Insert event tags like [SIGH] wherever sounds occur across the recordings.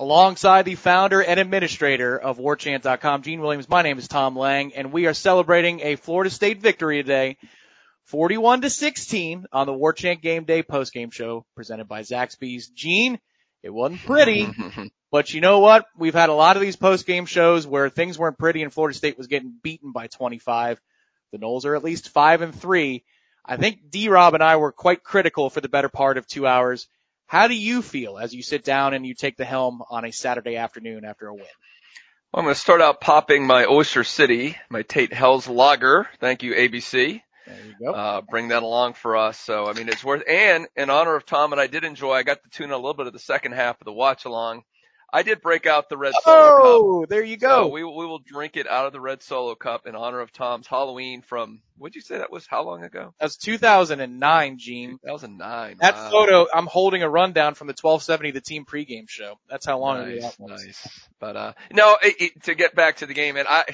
Alongside the founder and administrator of warchant.com, Gene Williams. My name is Tom Lang, and we are celebrating a Florida State victory today, 41 to 16 on the Warchant Game Day postgame show presented by Zaxby's. Gene, it wasn't pretty, [LAUGHS] but you know what? We've had a lot of these postgame shows where things weren't pretty and Florida State was getting beaten by 25. The Noles are at least five and three. I think D-Rob and I were quite critical for the better part of two hours. How do you feel as you sit down and you take the helm on a Saturday afternoon after a win? Well, I'm going to start out popping my Oyster City, my Tate Hell's Lager. Thank you, ABC. There you go. Uh, bring that along for us. So, I mean, it's worth, and in honor of Tom, and I did enjoy, I got to tune in a little bit of the second half of the watch along. I did break out the red solo cup. oh, there you go. So we, we will drink it out of the red solo cup in honor of Tom's Halloween from, what'd you say that was? How long ago? That was 2009, Gene. 2009. That Wow. photo, I'm holding a rundown from the 1270, the team pregame show. That's how long ago nice, that was. nice. But uh, no, it, it, to get back to the game, and I,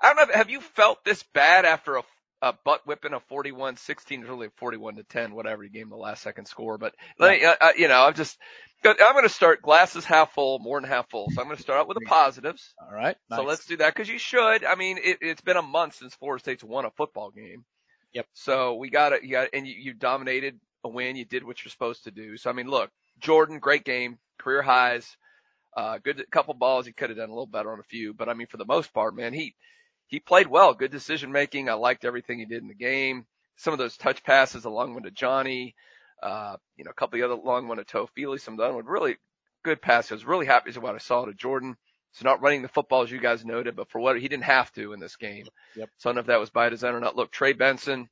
I don't know. Have you felt this bad after a, a butt whipping a 41-16, really 41 to 10, whatever you gave the last second score? But me, uh, uh, you know, I'm just, I'm going to start glasses half full, more than half full. So I'm going to start out with the positives. All right. So let's do that because you should. I mean, it, it's been a month since Florida State's won a football game. Yep. So we got it. You got, and you, you dominated a win. You did what you're supposed to do. So I mean, look, Jordan, great game, career highs. Uh, good couple balls. He could have done a little better on a few, but I mean, for the most part, man, he he played well. Good decision making. I liked everything he did in the game. Some of those touch passes, a long one to Johnny. Uh, you know, a couple of the other long one to Toafili, some the really good passes. I was really happy with what I saw to Jordan. So not running the football as you guys noted, but for what he didn't have to in this game. Yep. So I don't know if that was by design or not. Look, Trey Benson,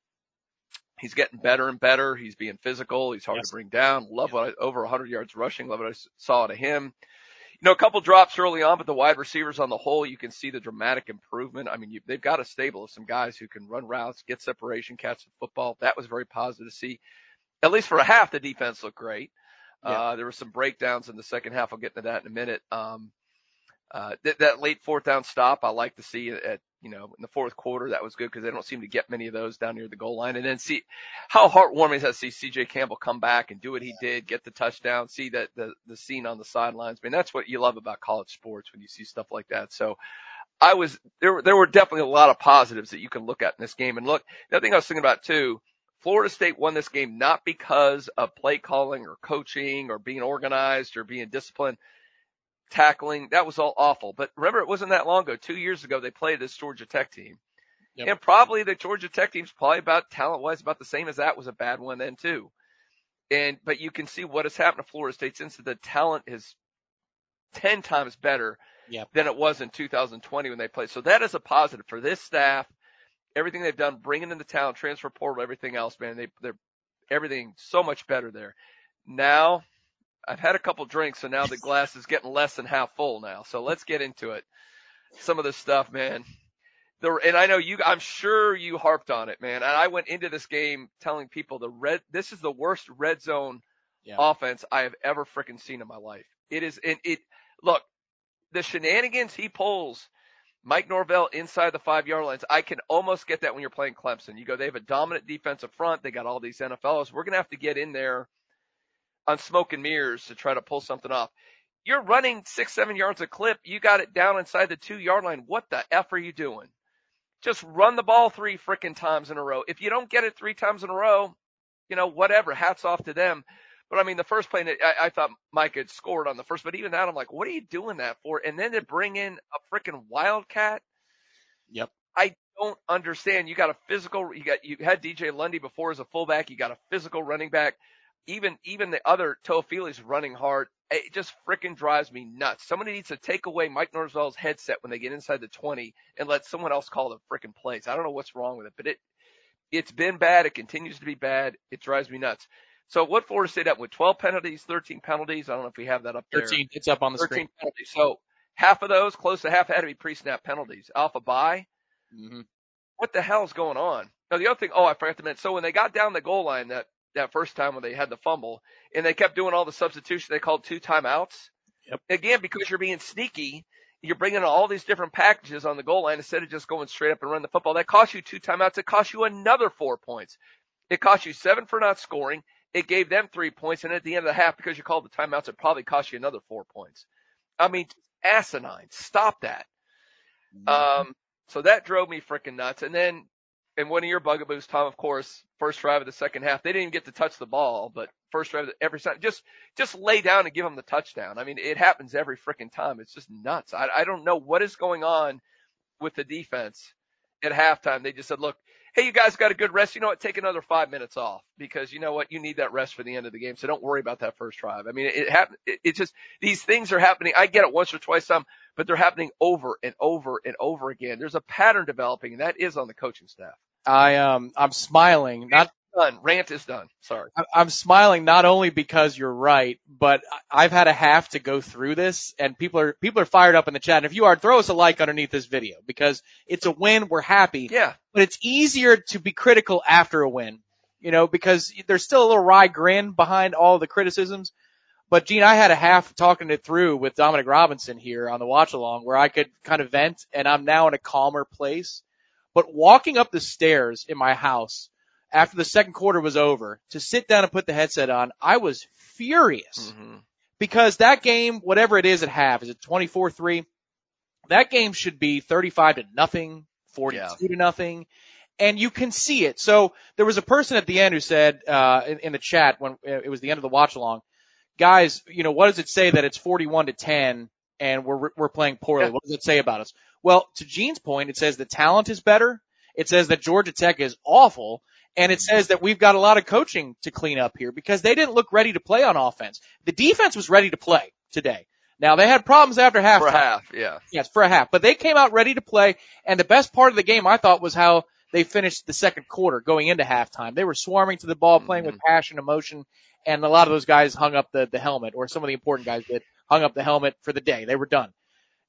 he's getting better and better. He's being physical. He's hard Yes. to bring down. Love what I, over 100 yards rushing. Love what I saw to him. You know, a couple drops early on, but the wide receivers on the whole, you can see the dramatic improvement. I mean, you, they've got a stable of some guys who can run routes, get separation, catch the football. That was very positive to see. At least for a half, the defense looked great. Yeah. Uh, there were some breakdowns in the second half. I'll get into that in a minute. Um, uh, th- that late fourth down stop, I like to see at, you know, in the fourth quarter. That was good because they don't seem to get many of those down near the goal line. And then see how heartwarming is that to see CJ Campbell come back and do what he did, get the touchdown, see that the, the scene on the sidelines. I mean, that's what you love about college sports when you see stuff like that. So I was, there, there were definitely a lot of positives that you can look at in this game. And look, the other thing I was thinking about too, Florida State won this game not because of play calling or coaching or being organized or being disciplined tackling. That was all awful. But remember, it wasn't that long ago. Two years ago, they played this Georgia Tech team. Yep. And probably the Georgia Tech team's probably about talent wise about the same as that was a bad one then too. And, but you can see what has happened to Florida State since the talent is 10 times better Yep. than it was in 2020 when they played. So that is a positive for this staff. Everything they've done, bringing in the talent, transfer portal, everything else, man, they, they're everything so much better there. Now, I've had a couple drinks, so now the glass is getting less than half full now. So let's get into it. Some of this stuff, man. The, and I know you, I'm sure you harped on it, man. And I went into this game telling people the red, this is the worst red zone Yeah. offense I have ever freaking seen in my life. It is, and it, look, the shenanigans he pulls, Mike Norvell inside the five yard lines, I can almost get that when you're playing Clemson. You go, they have a dominant defensive front. They got all these NFLs. We're going to have to get in there on smoke and mirrors to try to pull something off. You're running six, seven yards a clip. You got it down inside the two yard line. What the F are you doing? Just run the ball three frickin' times in a row. If you don't get it three times in a row, you know, whatever. Hats off to them. But I mean, the first play, I, I thought Mike had scored on the first, but even that, I'm like, what are you doing that for? And then to bring in a freaking wildcat. Yep. I don't understand. You got a physical, you got, you had DJ Lundy before as a fullback. You got a physical running back. Even, even the other Toafili's running hard. It just freaking drives me nuts. Somebody needs to take away Mike Norvell's headset when they get inside the 20 and let someone else call the freaking plays. I don't know what's wrong with it, but it, it's been bad. It continues to be bad. It drives me nuts. So what Florida State up with 12 penalties, 13 penalties? I don't know if we have that up there. 13. It's up on the 13 screen. penalties. So half of those, close to half, had to be pre-snap penalties. Alpha bye. hmm What the hell is going on? Now the other thing, oh, I forgot to mention. So when they got down the goal line that that first time when they had the fumble, and they kept doing all the substitutions, they called two timeouts. Yep. Again, because you're being sneaky, you're bringing all these different packages on the goal line instead of just going straight up and run the football. That cost you two timeouts. It cost you another four points. It cost you seven for not scoring. It gave them three points. And at the end of the half, because you called the timeouts, it probably cost you another four points. I mean, asinine. Stop that. Um, so that drove me freaking nuts. And then, and one of your bugaboos, Tom, of course, first drive of the second half, they didn't even get to touch the ball, but first drive every time, just, just lay down and give them the touchdown. I mean, it happens every freaking time. It's just nuts. I, I don't know what is going on with the defense at halftime. They just said, look, hey, you guys got a good rest. You know what? Take another five minutes off because you know what? You need that rest for the end of the game. So don't worry about that first drive. I mean, it, it happened. It, it's just these things are happening. I get it once or twice some, but they're happening over and over and over again. There's a pattern developing and that is on the coaching staff. I um I'm smiling not Done. Rant is done. Sorry. I'm smiling not only because you're right, but I've had a half to go through this and people are, people are fired up in the chat. And if you are, throw us a like underneath this video because it's a win. We're happy, Yeah. but it's easier to be critical after a win, you know, because there's still a little wry grin behind all the criticisms. But Gene, I had a half talking it through with Dominic Robinson here on the watch along where I could kind of vent and I'm now in a calmer place. But walking up the stairs in my house after the second quarter was over to sit down and put the headset on, I was furious hmm because that game, whatever it is at half, is it 24-3? That game should be 35 to nothing, 42 to nothing. And you can see it. So there was a person at the end who said, uh, in, in the chat when it was the end of the watch along, guys, you know, what does it say that it's 41 to 10 and we're, we're playing poorly? Yeah. What does it say about us? Well, to Gene's point, it says the talent is better. It says that Georgia Tech is awful. And it says that we've got a lot of coaching to clean up here because they didn't look ready to play on offense. The defense was ready to play today. Now they had problems after half. For a half. Yeah. Yes, for a half. But they came out ready to play. And the best part of the game, I thought, was how they finished the second quarter going into halftime. They were swarming to the ball, playing with mm-hmm. passion, emotion, and a lot of those guys hung up the, the helmet, or some of the important guys did, hung up the helmet for the day. They were done.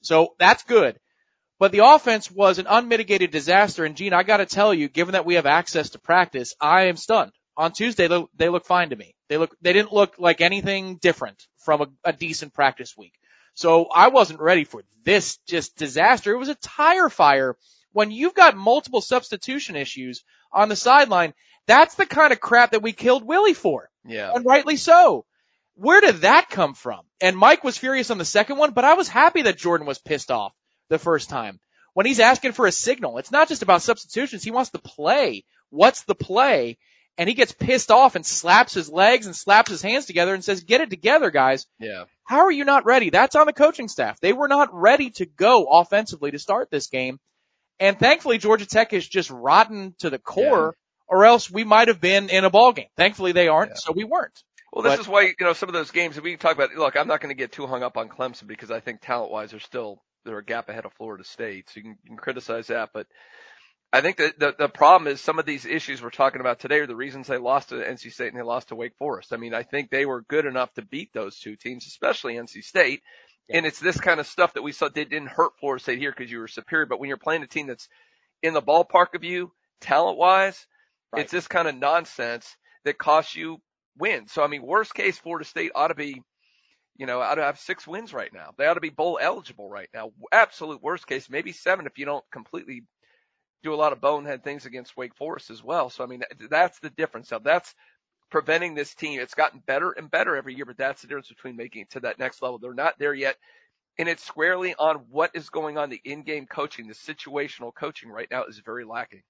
So that's good. But the offense was an unmitigated disaster. And Gene, I got to tell you, given that we have access to practice, I am stunned. On Tuesday, they, look fine to me. They look, they didn't look like anything different from a, a decent practice week. So I wasn't ready for this just disaster. It was a tire fire. When you've got multiple substitution issues on the sideline, that's the kind of crap that we killed Willie for. Yeah. And rightly so. Where did that come from? And Mike was furious on the second one, but I was happy that Jordan was pissed off the first time. When he's asking for a signal, it's not just about substitutions. He wants to play. What's the play? And he gets pissed off and slaps his legs and slaps his hands together and says, get it together, guys. Yeah. How are you not ready? That's on the coaching staff. They were not ready to go offensively to start this game. And thankfully, Georgia Tech is just rotten to the core, or else we might have been in a ball game. Thankfully, they aren't, Yeah. so we weren't. Well, this But- is why, you know, some of those games, that we talk about, look, I'm not going to get too hung up on Clemson because I think talent wise, they're still, they're a gap ahead of Florida State. So you can, you can criticize that, but I think that the, the problem is some of these issues we're talking about today are the reasons they lost to NC State and they lost to Wake Forest. I mean, I think they were good enough to beat those two teams, especially NC State. Yeah. And it's this kind of stuff that we saw that didn't hurt Florida State here because you were superior. But when you're playing a team that's in the ballpark of you, talent wise, Right. it's this kind of nonsense that costs you wins. So I mean, worst case, Florida State ought to be, you know, to have six wins right now. They ought to be bowl eligible right now. Absolute worst case, maybe seven if you don't completely do a lot of bonehead things against Wake Forest as well. So I mean, that's the difference. So that's preventing this team. It's gotten better and better every year, but that's the difference between making it to that next level. They're not there yet. And it's squarely on what is going on. The in-game coaching, the situational coaching right now is very lacking.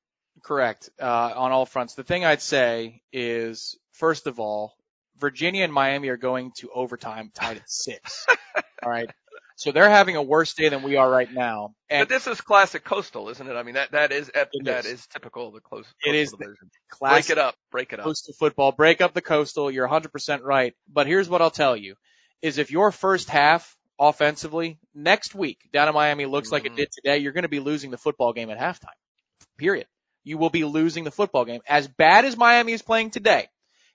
Correct. Uh, on all fronts. The thing I'd say is, first of all, Virginia and Miami are going to overtime tied at six. [LAUGHS] All right. So they're having a worse day than we are right now. And but this is classic coastal, isn't it? I mean, that that is that is. is typical of the close. It is coastal division. classic Break it up. Break it up. coastal football, break up the coastal. You're 100% right. But here's what I'll tell you is if your first half offensively next week down in Miami looks like it Mhm. did today, you're going to be losing the football game at halftime. Period. You will be losing the football game. As bad as Miami is playing today,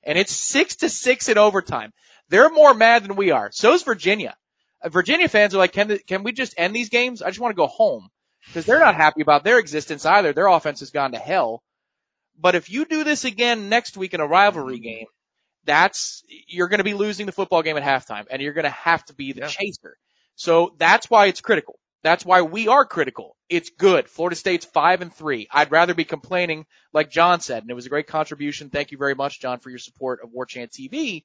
and it's six to six in overtime, they're more mad than we are. So's Virginia. Uh, Virginia fans are like, can, the, can we just end these games? I just want to go home. Because they're not happy about their existence either. Their offense has gone to hell. But if you do this again next week in a rivalry game, that's you're going to be losing the football game at halftime, and you're going to have to be the Yeah. chaser. So that's why it's critical. That's why we are critical. It's good. Florida State's five and three. I'd rather be complaining, like John said, and it was a great contribution. Thank you very much, John, for your support of War Chant TV.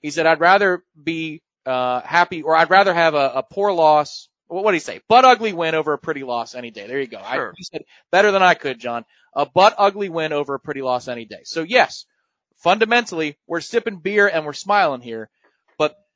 He said I'd rather be uh, happy, or I'd rather have a, a poor loss. What did he say? Butt ugly win over a pretty loss any day. There you go. I, Sure. he said better than I could, John. A butt ugly win over a pretty loss any day. So yes, fundamentally, we're sipping beer and we're smiling here, but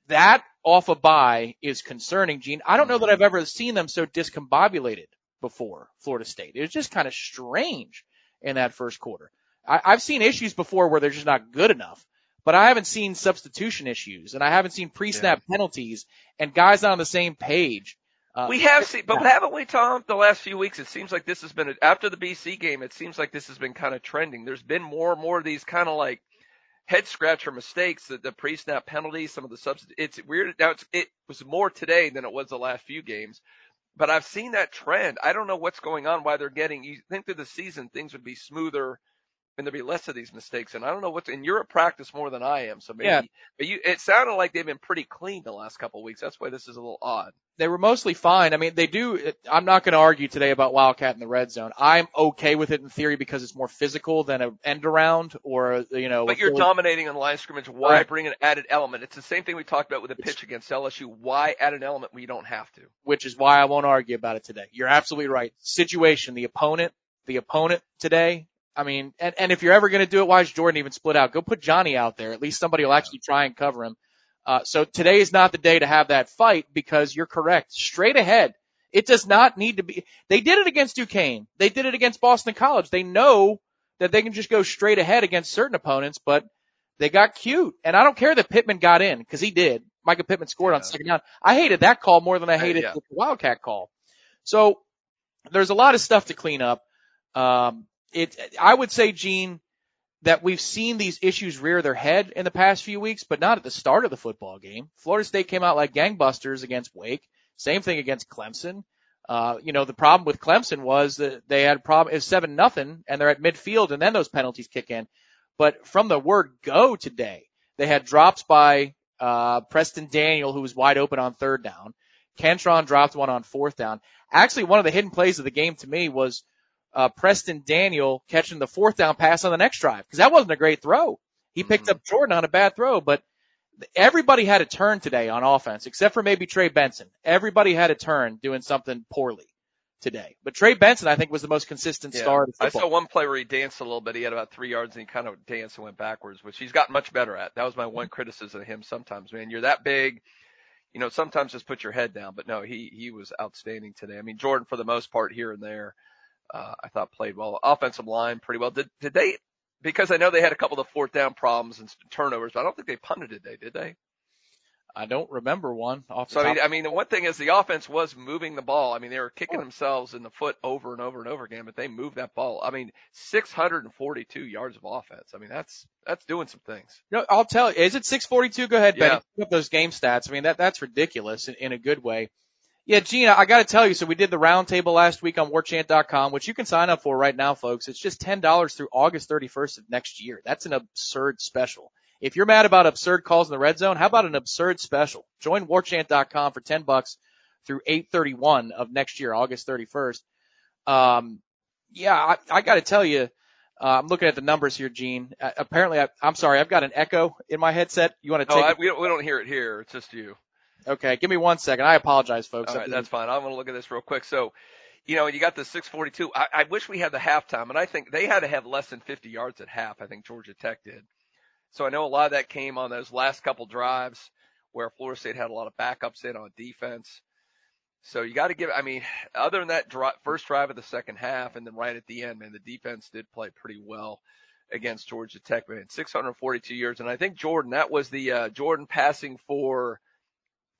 that off a bye is concerning, Gene. I don't know that I've ever seen them so discombobulated before, Florida State. It was just kind of strange in that first quarter. I, I've seen issues before where they're just not good enough, but I haven't seen substitution issues and I haven't seen pre-snap penalties and guys not on the same page. Uh, We have seen, but haven't we, Tom? The last few weeks, it seems like this has been after the BC game. It seems like this has been kind of trending. There's been more and more of these kind of like head scratcher mistakes, the, the pre-snap penalties, some of the substitutes. It's weird. Now it's, it was more today than it was the last few games, but I've seen that trend. I don't know what's going on, why they're getting. You think through the season things would be smoother and there'd be less of these mistakes. And I don't know what's in you're at practice more than I am, so maybe. Yeah. But you, it sounded like they've been pretty clean the last couple of weeks. That's why this is a little odd. they were mostly fine. I mean, they do. I'm not going to argue today about Wildcat in the red zone. I'm okay with it in theory because it's more physical than an end around or you know. But you're dominating on line of scrimmage. Why Right. bring an added element? It's the same thing we talked about with the pitch against LSU. Why add an element when you don't have to? which is why I won't argue about it today. You're absolutely right. Situation, the opponent, the opponent today. I mean, and, and if you're ever going to do it, why is Jordan even split out? Go put Johnny out there. At least somebody will actually try and cover him. Uh, so today is not the day to have that fight because you're correct. Straight ahead. It does not need to be. They did it against Duquesne. They did it against Boston College. They know that they can just go straight ahead against certain opponents, but they got cute. And I don't care that Pittman got in because he did. Micah Pittman scored on second down. I hated that call more than I hated yeah. the Wildcat call. So there's a lot of stuff to clean up. Um, it, I would say, Gene, that we've seen these issues rear their head in the past few weeks, but not at the start of the football game. Florida State came out like gangbusters against Wake. Same thing against Clemson. Uh, you know, the problem with Clemson was that they had a problem, it's seven nothing and they're at midfield and then those penalties kick in. But from the word go today, they had drops by, uh, Preston Daniel, who was wide open on third down. Kentron dropped one on fourth down. Actually, one of the hidden plays of the game to me was, uh, Preston Daniel catching the fourth down pass on the next drive because that wasn't a great throw. He picked Mhm. up Jordan on a bad throw, but everybody had a turn today on offense except for maybe Trey Benson. Everybody had a turn doing something poorly today. But Trey Benson, I think, was the most consistent Yeah. star I saw one play where he danced a little bit. He had about three yards and he kind of danced and went backwards, which he's gotten much better at. That was my one criticism of him sometimes, man. You're that big. You know, sometimes just put your head down, but no, he, he was outstanding today. I mean, Jordan for the most part here and there, uh, I thought played well. Offensive line pretty well. Did, did they, because I know they had a couple of fourth down problems and turnovers, but I don't think they punted today, did they? I don't remember one off So I mean, I mean, the one thing is the offense was moving the ball. I mean, they were kicking themselves in the foot over and over and over again, but they moved that ball. I mean, 642 yards of offense. I mean, that's that's doing some things. No, I'll tell you. Is it 642? Go ahead, Yeah. Benny. Up those game stats. I mean, that that's ridiculous in, in a good way. Yeah, Gina, I got to tell you. So we did the roundtable last week on WarChant.com, which you can sign up for right now, folks. It's just ten dollars through August 31st of next year. That's an absurd special. If you're mad about absurd calls in the red zone, how about an absurd special? Join WarChant.com for ten bucks through 8:31 of next year, August 31st. Um, yeah, I, I got to tell you. Uh, I'm looking at the numbers here, Gene. Uh, apparently, I, I'm sorry, I've got an echo in my headset. You want to Oh, take? I, it? we, don't, we don't hear it here. It's just you. Okay, give me one second. I apologize, folks. All right, that's fine. I'm going to look at this real quick. So, you know, you got the 642. I, I wish we had the halftime, and I think they had to have less than 50 yards at half. I think Georgia Tech did. So I know a lot of that came on those last couple drives where Florida State had a lot of backups in on defense. So you got to give, I mean, other than that dri first drive of the second half and then right at the end, man, the defense did play pretty well against Georgia Tech, man. 642 yards. And I think Jordan, that was the, uh, Jordan passing for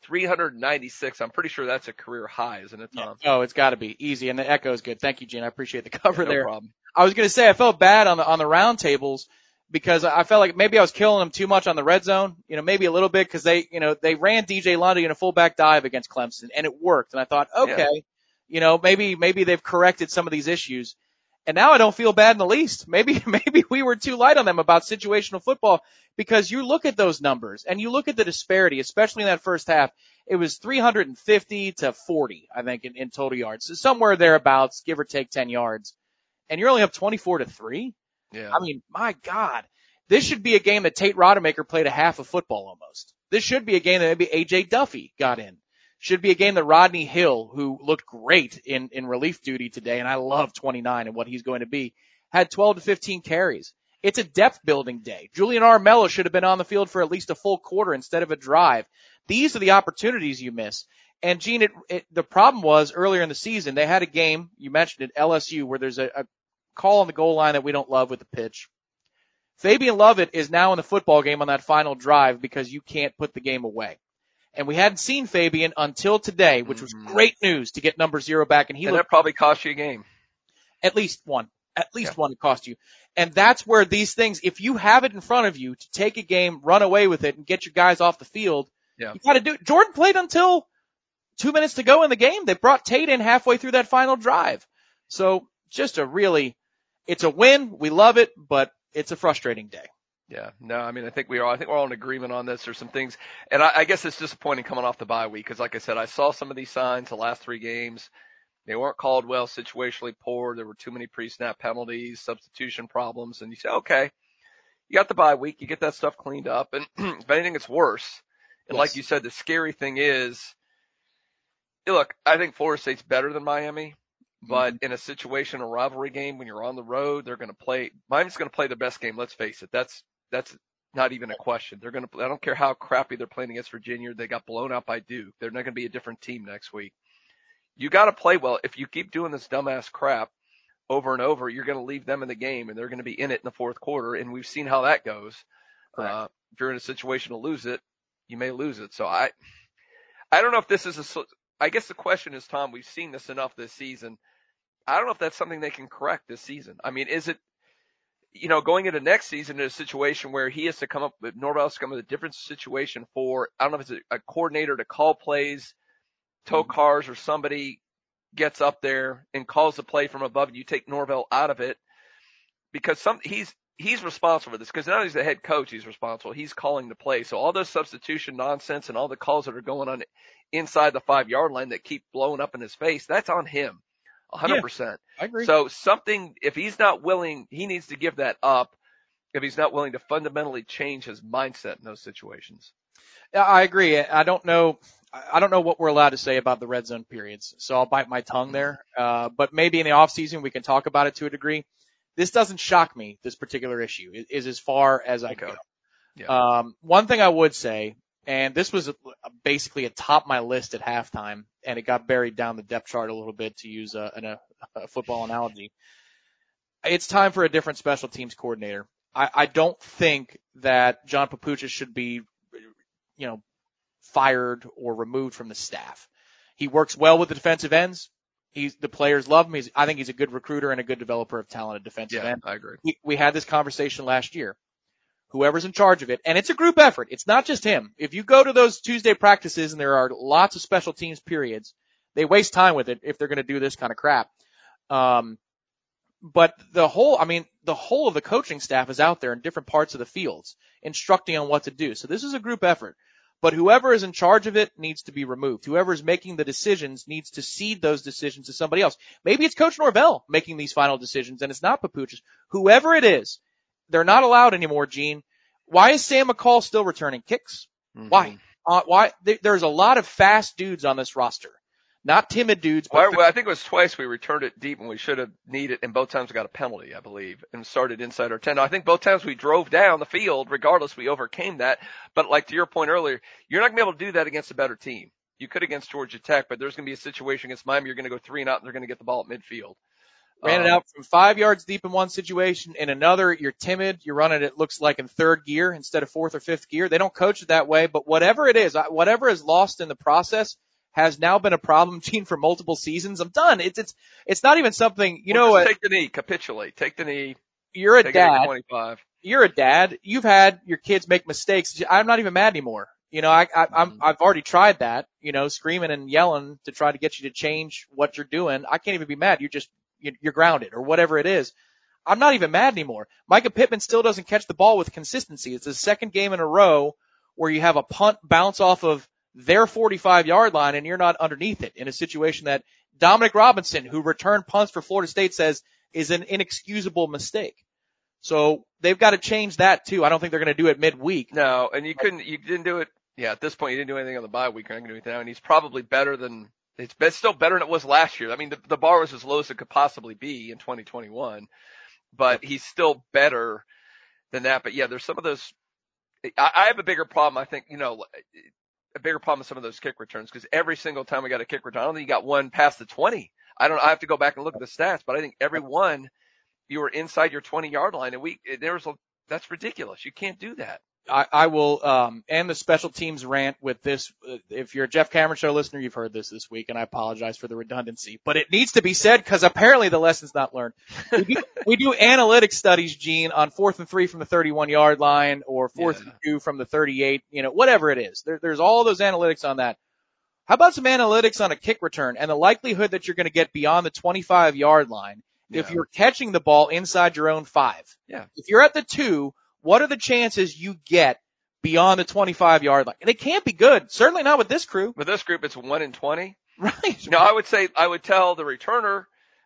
396. I'm pretty sure that's a career high, isn't it, Tom? Oh, it's got to be easy, and the echo is good. Thank you, Gene. I appreciate the cover Yeah, no there. problem. I was gonna say I felt bad on the on the round tables because I felt like maybe I was killing them too much on the red zone. You know, maybe a little bit because they, you know, they ran DJ Lundy in a fullback dive against Clemson, and it worked. And I thought, okay, you know, maybe maybe they've corrected some of these issues. And now I don't feel bad in the least. Maybe [LAUGHS] maybe we were too light on them about situational football because you look at those numbers and you look at the disparity, especially in that first half. It was 350 to 40, I think, in, in total yards, so somewhere thereabouts, give or take 10 yards. And you're only up 24 to three. Yeah. I mean, my God, this should be a game that Tate Rodemaker played a half of football almost. This should be a game that maybe AJ Duffy got in. Should be a game that Rodney Hill, who looked great in, in relief duty today, and I love 29 and what he's going to be, had 12 to 15 carries. It's a depth building day. Julian Armello should have been on the field for at least a full quarter instead of a drive. These are the opportunities you miss. And Gene, it, it, the problem was earlier in the season, they had a game, you mentioned it, LSU, where there's a, a call on the goal line that we don't love with the pitch. Fabian Lovett is now in the football game on that final drive because you can't put the game away. And we hadn't seen Fabian until today, which was mm-hmm. great news to get number zero back. And he and looked that probably cost you a game. at least one, at least one to cost you. And that's where these things, if you have it in front of you to take a game, run away with it and get your guys off the field, Yeah. you gotta do it. Jordan played until two minutes to go in the game. They brought Tate in halfway through that final drive. So just a really, it's a win. We love it, but it's a frustrating day. Yeah, no, I mean, I think we are. I think we're all in agreement on this. There's some things, and I, I guess it's disappointing coming off the bye week because, like I said, I saw some of these signs the last three games. They weren't called well, situationally poor. There were too many pre-snap penalties, substitution problems, and you say, okay, you got the bye week, you get that stuff cleaned up, and [CLEARS THROAT] if anything, it's worse. And Yes. like you said, the scary thing is, look, I think Florida State's better than Miami. But mm-hmm. in a situation, a rivalry game, when you're on the road, they're going to play. Miami's going to play their best game. Let's face it. That's that's not even a question. They're going to. I don't care how crappy they're playing against Virginia. They got blown out by Duke. They're not going to be a different team next week. You got to play well. If you keep doing this dumbass crap over and over, you're going to leave them in the game, and they're going to be in it in the fourth quarter. And we've seen how that goes. Uh, if you're in a situation to lose it, you may lose it. So I, I don't know if this is a. I guess the question is, Tom. We've seen this enough this season. I don't know if that's something they can correct this season. I mean, is it, you know, going into next season in a situation where he has to come up with Norvell's come up with a different situation for, I don't know if it's a, a coordinator to call plays, tow mm-hmm. cars or somebody gets up there and calls the play from above and you take Norvell out of it because some, he's, he's responsible for this because now he's the head coach, he's responsible. He's calling the play. So all this substitution nonsense and all the calls that are going on inside the five yard line that keep blowing up in his face, that's on him. A hundred percent. I agree. So something, if he's not willing, he needs to give that up. If he's not willing to fundamentally change his mindset in those situations. Yeah, I agree. I don't know. I don't know what we're allowed to say about the red zone periods, so I'll bite my tongue there. Uh, but maybe in the off season we can talk about it to a degree. This doesn't shock me. This particular issue is, is as far as I Okay. go. Yeah. Um, one thing I would say, and this was uh, basically atop my list at halftime, and it got buried down the depth chart a little bit to use a, an- a, a football analogy. It's time for a different special teams coordinator. I, I don't think that John Papuchis should be, you know, fired or removed from the staff. He works well with the defensive ends. He's the players love him. He's I think he's a good recruiter and a good developer of talented defensive Yeah, end I agree. we, we had this conversation last year. Whoever's in charge of it, and it's a group effort. It's not just him. If you go to those Tuesday practices and there are lots of special teams periods, they waste time with it if they're going to do this kind of crap. Um, but the whole, I mean, the whole of the coaching staff is out there in different parts of the fields instructing on what to do. So this is a group effort. But whoever is in charge of it needs to be removed. Whoever is making the decisions needs to cede those decisions to somebody else. Maybe it's Coach Norvell making these final decisions and it's not Papuchis. Whoever it is, they're not allowed anymore, Gene. Why is Sam McCall still returning kicks? Mm-hmm. Why? Uh, why? There's a lot of fast dudes on this roster. not timid dudes, well, I think it was twice we returned it deep and we should have needed, and both times we got a penalty, I believe, and started inside our 10. I think both times we drove down the field, regardless, we overcame that. But like to your point earlier, you're not going to be able to do that against a better team. You could against Georgia Tech, but there's going to be a situation against Miami. You're going to go three and out, and they're going to get the ball at midfield. Ran it Um, out from five yards deep in one situation. In another, you're timid. You're running it looks like in third gear instead of fourth or fifth gear. They don't coach it that way, but whatever it is, whatever is lost in the process has now been a problem, [LAUGHS] Gene, for multiple seasons. I'm done. It's it's it's not even something. You well, know just what? Take the knee, capitulate. Take the knee. You're a dad. 25. You're a dad. You've had your kids make mistakes. I'm not even mad anymore. You know, I, I I'm Mhm. I've already tried that. You know, screaming and yelling to try to get you to change what you're doing. I can't even be mad. You're just you're grounded or whatever it is. I'm not even mad anymore. Micah Pittman still doesn't catch the ball with consistency. It's the second game in a row where you have a punt bounce off of their 45 yard line and you're not underneath it in a situation that Dominic Robinson, who returned punts for Florida State, says is an inexcusable mistake. So they've got to change that too. I don't think they're going to do it midweek. No, and you couldn't, you didn't do it. Yeah, at this point, you didn't do anything on the bye week. You're not going to do anything now, and he's probably better than. It's been still better than it was last year. I mean, the, the bar was as low as it could possibly be in 2021, but he's still better than that. But yeah, there's some of those. I, I have a bigger problem. I think you know a bigger problem with some of those kick returns because every single time we got a kick return, I don't think you got one past the 20. I don't. I have to go back and look at the stats, but I think every one you were inside your 20 yard line, and we there was a that's ridiculous. You can't do that. I, I will um, end the special teams rant with this. If you're a Jeff Cameron show listener, you've heard this this week, and I apologize for the redundancy, but it needs to be said because apparently the lesson's not learned. We do, [LAUGHS] we do analytic studies, Gene, on fourth and three from the 31 yard line or fourth Yeah. and two from the 38, you know, whatever it is. There, there's all those analytics on that. How about some analytics on a kick return and the likelihood that you're going to get beyond the 25 yard line if you're catching the ball inside your own five? Yeah. If you're at the two, what are the chances you get beyond the 25 yard line? And it can't be good. Certainly not with this crew. With this group, it's one in 20. Right. No, I would say I would tell the returner,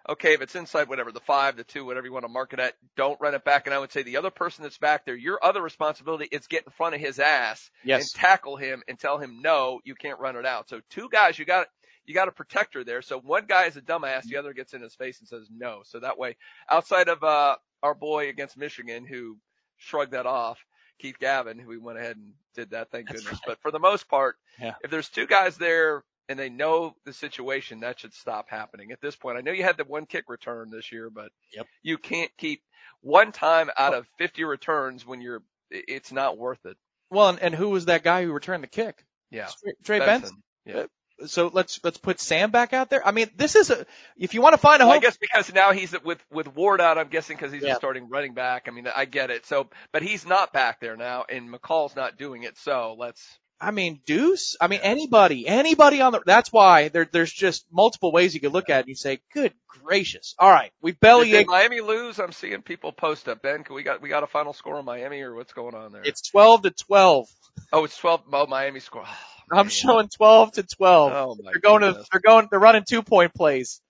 okay, if it's inside whatever the five, the two, whatever you want to mark it at, don't run it back. And I would say the other person that's back there, your other responsibility is get in front of his ass Yes. and tackle him and tell him no, you can't run it out. So two guys, you got you got a protector there. So one guy is a dumbass, the other gets in his face and says no. So that way, outside of uh our boy against Michigan who shrugged that off, Keith Gavin, who we went ahead and did that, thank That's goodness. But for the most part, Yeah. if there's two guys there and they know the situation, that should stop happening at this point. I know you had the one kick return this year, but Yep. you can't keep one time out of 50 returns when you're, it's not worth it. Well, and, and who was that guy who returned the kick? Yeah. Trey, Trey Benson. Yeah. So let's let's put Sam back out there. I mean, this is a if you want to find a Well, I guess because now he's with with Ward out. I'm guessing because he's Yeah. a starting running back. I mean, I get it. So, but he's not back there now, and McCall's not doing it. So let's. I mean, Deuce. I mean, anybody, anybody on the. That's why there there's just multiple ways you could look at it and you say, good gracious. All right, we belly did. Miami lose? I'm seeing people post up. Ben, can we got we got a final score on Miami or what's going on there? It's 12 to 12. oh, it's 12. Oh, Miami score. [LAUGHS] I'm showing 12 to 12. Oh they're going to they're going they're running two point plays.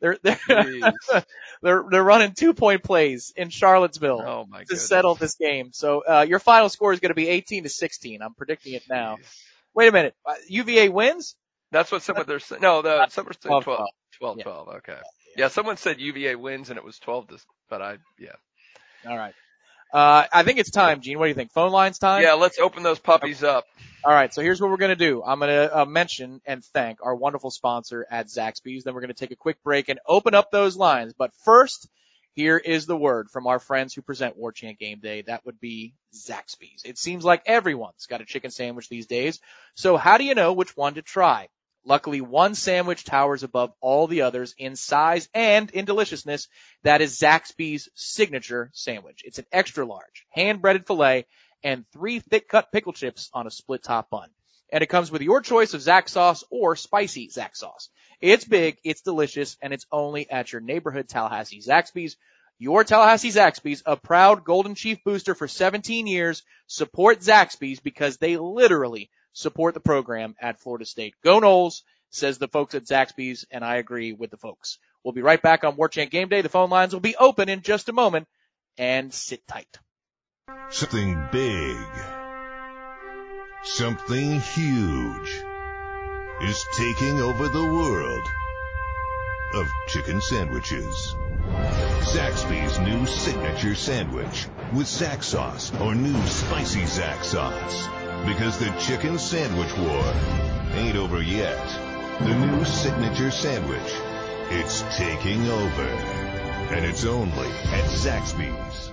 They're they're [LAUGHS] they're they're running two point plays in Charlottesville Oh my to goodness. settle this game. So uh, your final score is going to be 18 to 16. I'm predicting it now. Jeez. Wait a minute. Uh, UVA wins. That's what some of their no the some are saying 12, 12 12 Yeah. 12 okay yeah someone said UVA wins and it was 12 to but I yeah All right. Uh, I think it's time, Gene. What do you think? Phone lines time? yeah let's open those puppies up All right. So here's what we're going to do. I'm going to uh, mention and thank our wonderful sponsor at Zaxby's. Then we're going to take a quick break and open up those lines. But first, here is the word from our friends who present War Chant Game Day. That would be Zaxby's. It seems like everyone's got a chicken sandwich these days. So how do you know which one to try? Luckily, one sandwich towers above all the others in size and in deliciousness. That is Zaxby's signature sandwich. It's an extra large, hand breaded filet and three thick cut pickle chips on a split top bun. And it comes with your choice of Zax sauce or spicy Zax sauce. It's big, it's delicious, and it's only at your neighborhood Tallahassee Zaxby's. Your Tallahassee Zaxby's, a proud Golden Chief booster for 17 years, support Zaxby's because they literally support the program at Florida State. Go Noles, says the folks at Zaxby's, and I agree with the folks. We'll be right back on War Chant Game Day. The phone lines will be open in just a moment, and sit tight. Something big. Something huge. is taking over the world of chicken sandwiches. Zaxby's new signature sandwich with Zax sauce or new spicy Zax sauce. Because the chicken sandwich war ain't over yet. The new signature sandwich, it's taking over. And it's only at Zaxby's.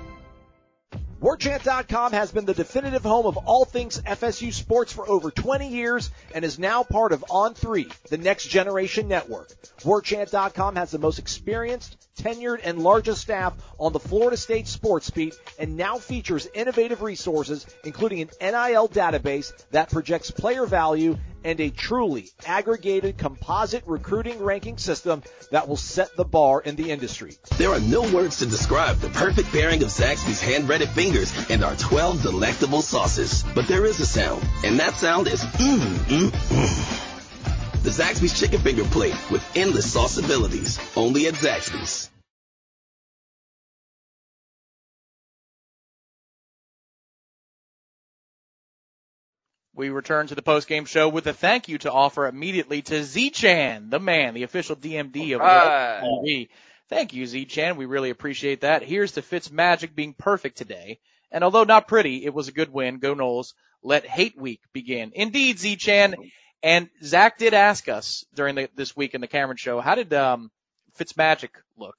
WarChant.com has been the definitive home of all things FSU sports for over 20 years and is now part of On3, the next generation network. WarChant.com has the most experienced, tenured, and largest staff on the Florida State sports beat and now features innovative resources, including an NIL database that projects player value and a truly aggregated composite recruiting ranking system that will set the bar in the industry. There are no words to describe the perfect pairing of Zaxby's hand-breaded fingers and our 12 delectable sauces. But there is a sound, and that sound is mmm, mmm, mmm. The Zaxby's chicken finger plate with endless sauce abilities. Only at Zaxby's. We return to the post-game show with a thank you to offer immediately to Z-Chan, the man, the official DMD of Right. TV. Thank you, Z-Chan. We really appreciate that. Here's to Fitz Magic being perfect today. And although not pretty, it was a good win. Go Noles. Let hate week begin. Indeed, Z-Chan. And Zach did ask us during the, this week in the Cameron show, how did, um, Fitz Magic look?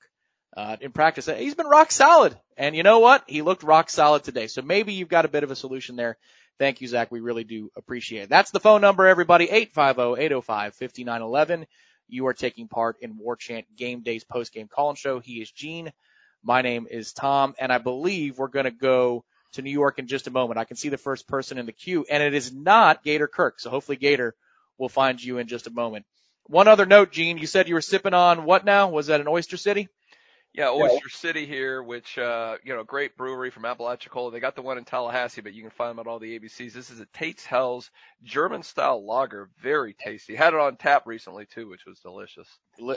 Uh, in practice, he's been rock solid. And you know what? He looked rock solid today. So maybe you've got a bit of a solution there. Thank you, Zach. We really do appreciate it. That's the phone number, everybody. 850-805-5911. You are taking part in War Chant Game Day's post-game call-in show. He is Gene. My name is Tom, and I believe we're going to go to New York in just a moment. I can see the first person in the queue, and it is not Gator Kirk. So hopefully Gator will find you in just a moment. One other note, Gene, you said you were sipping on what now? Was that an Oyster City? Yeah, Oyster City here, which uh, you know, great brewery from Apalachicola. They got the one in Tallahassee, but you can find them at all the ABCs. This is a Tate's Hell's German style lager, very tasty. Had it on tap recently too, which was delicious.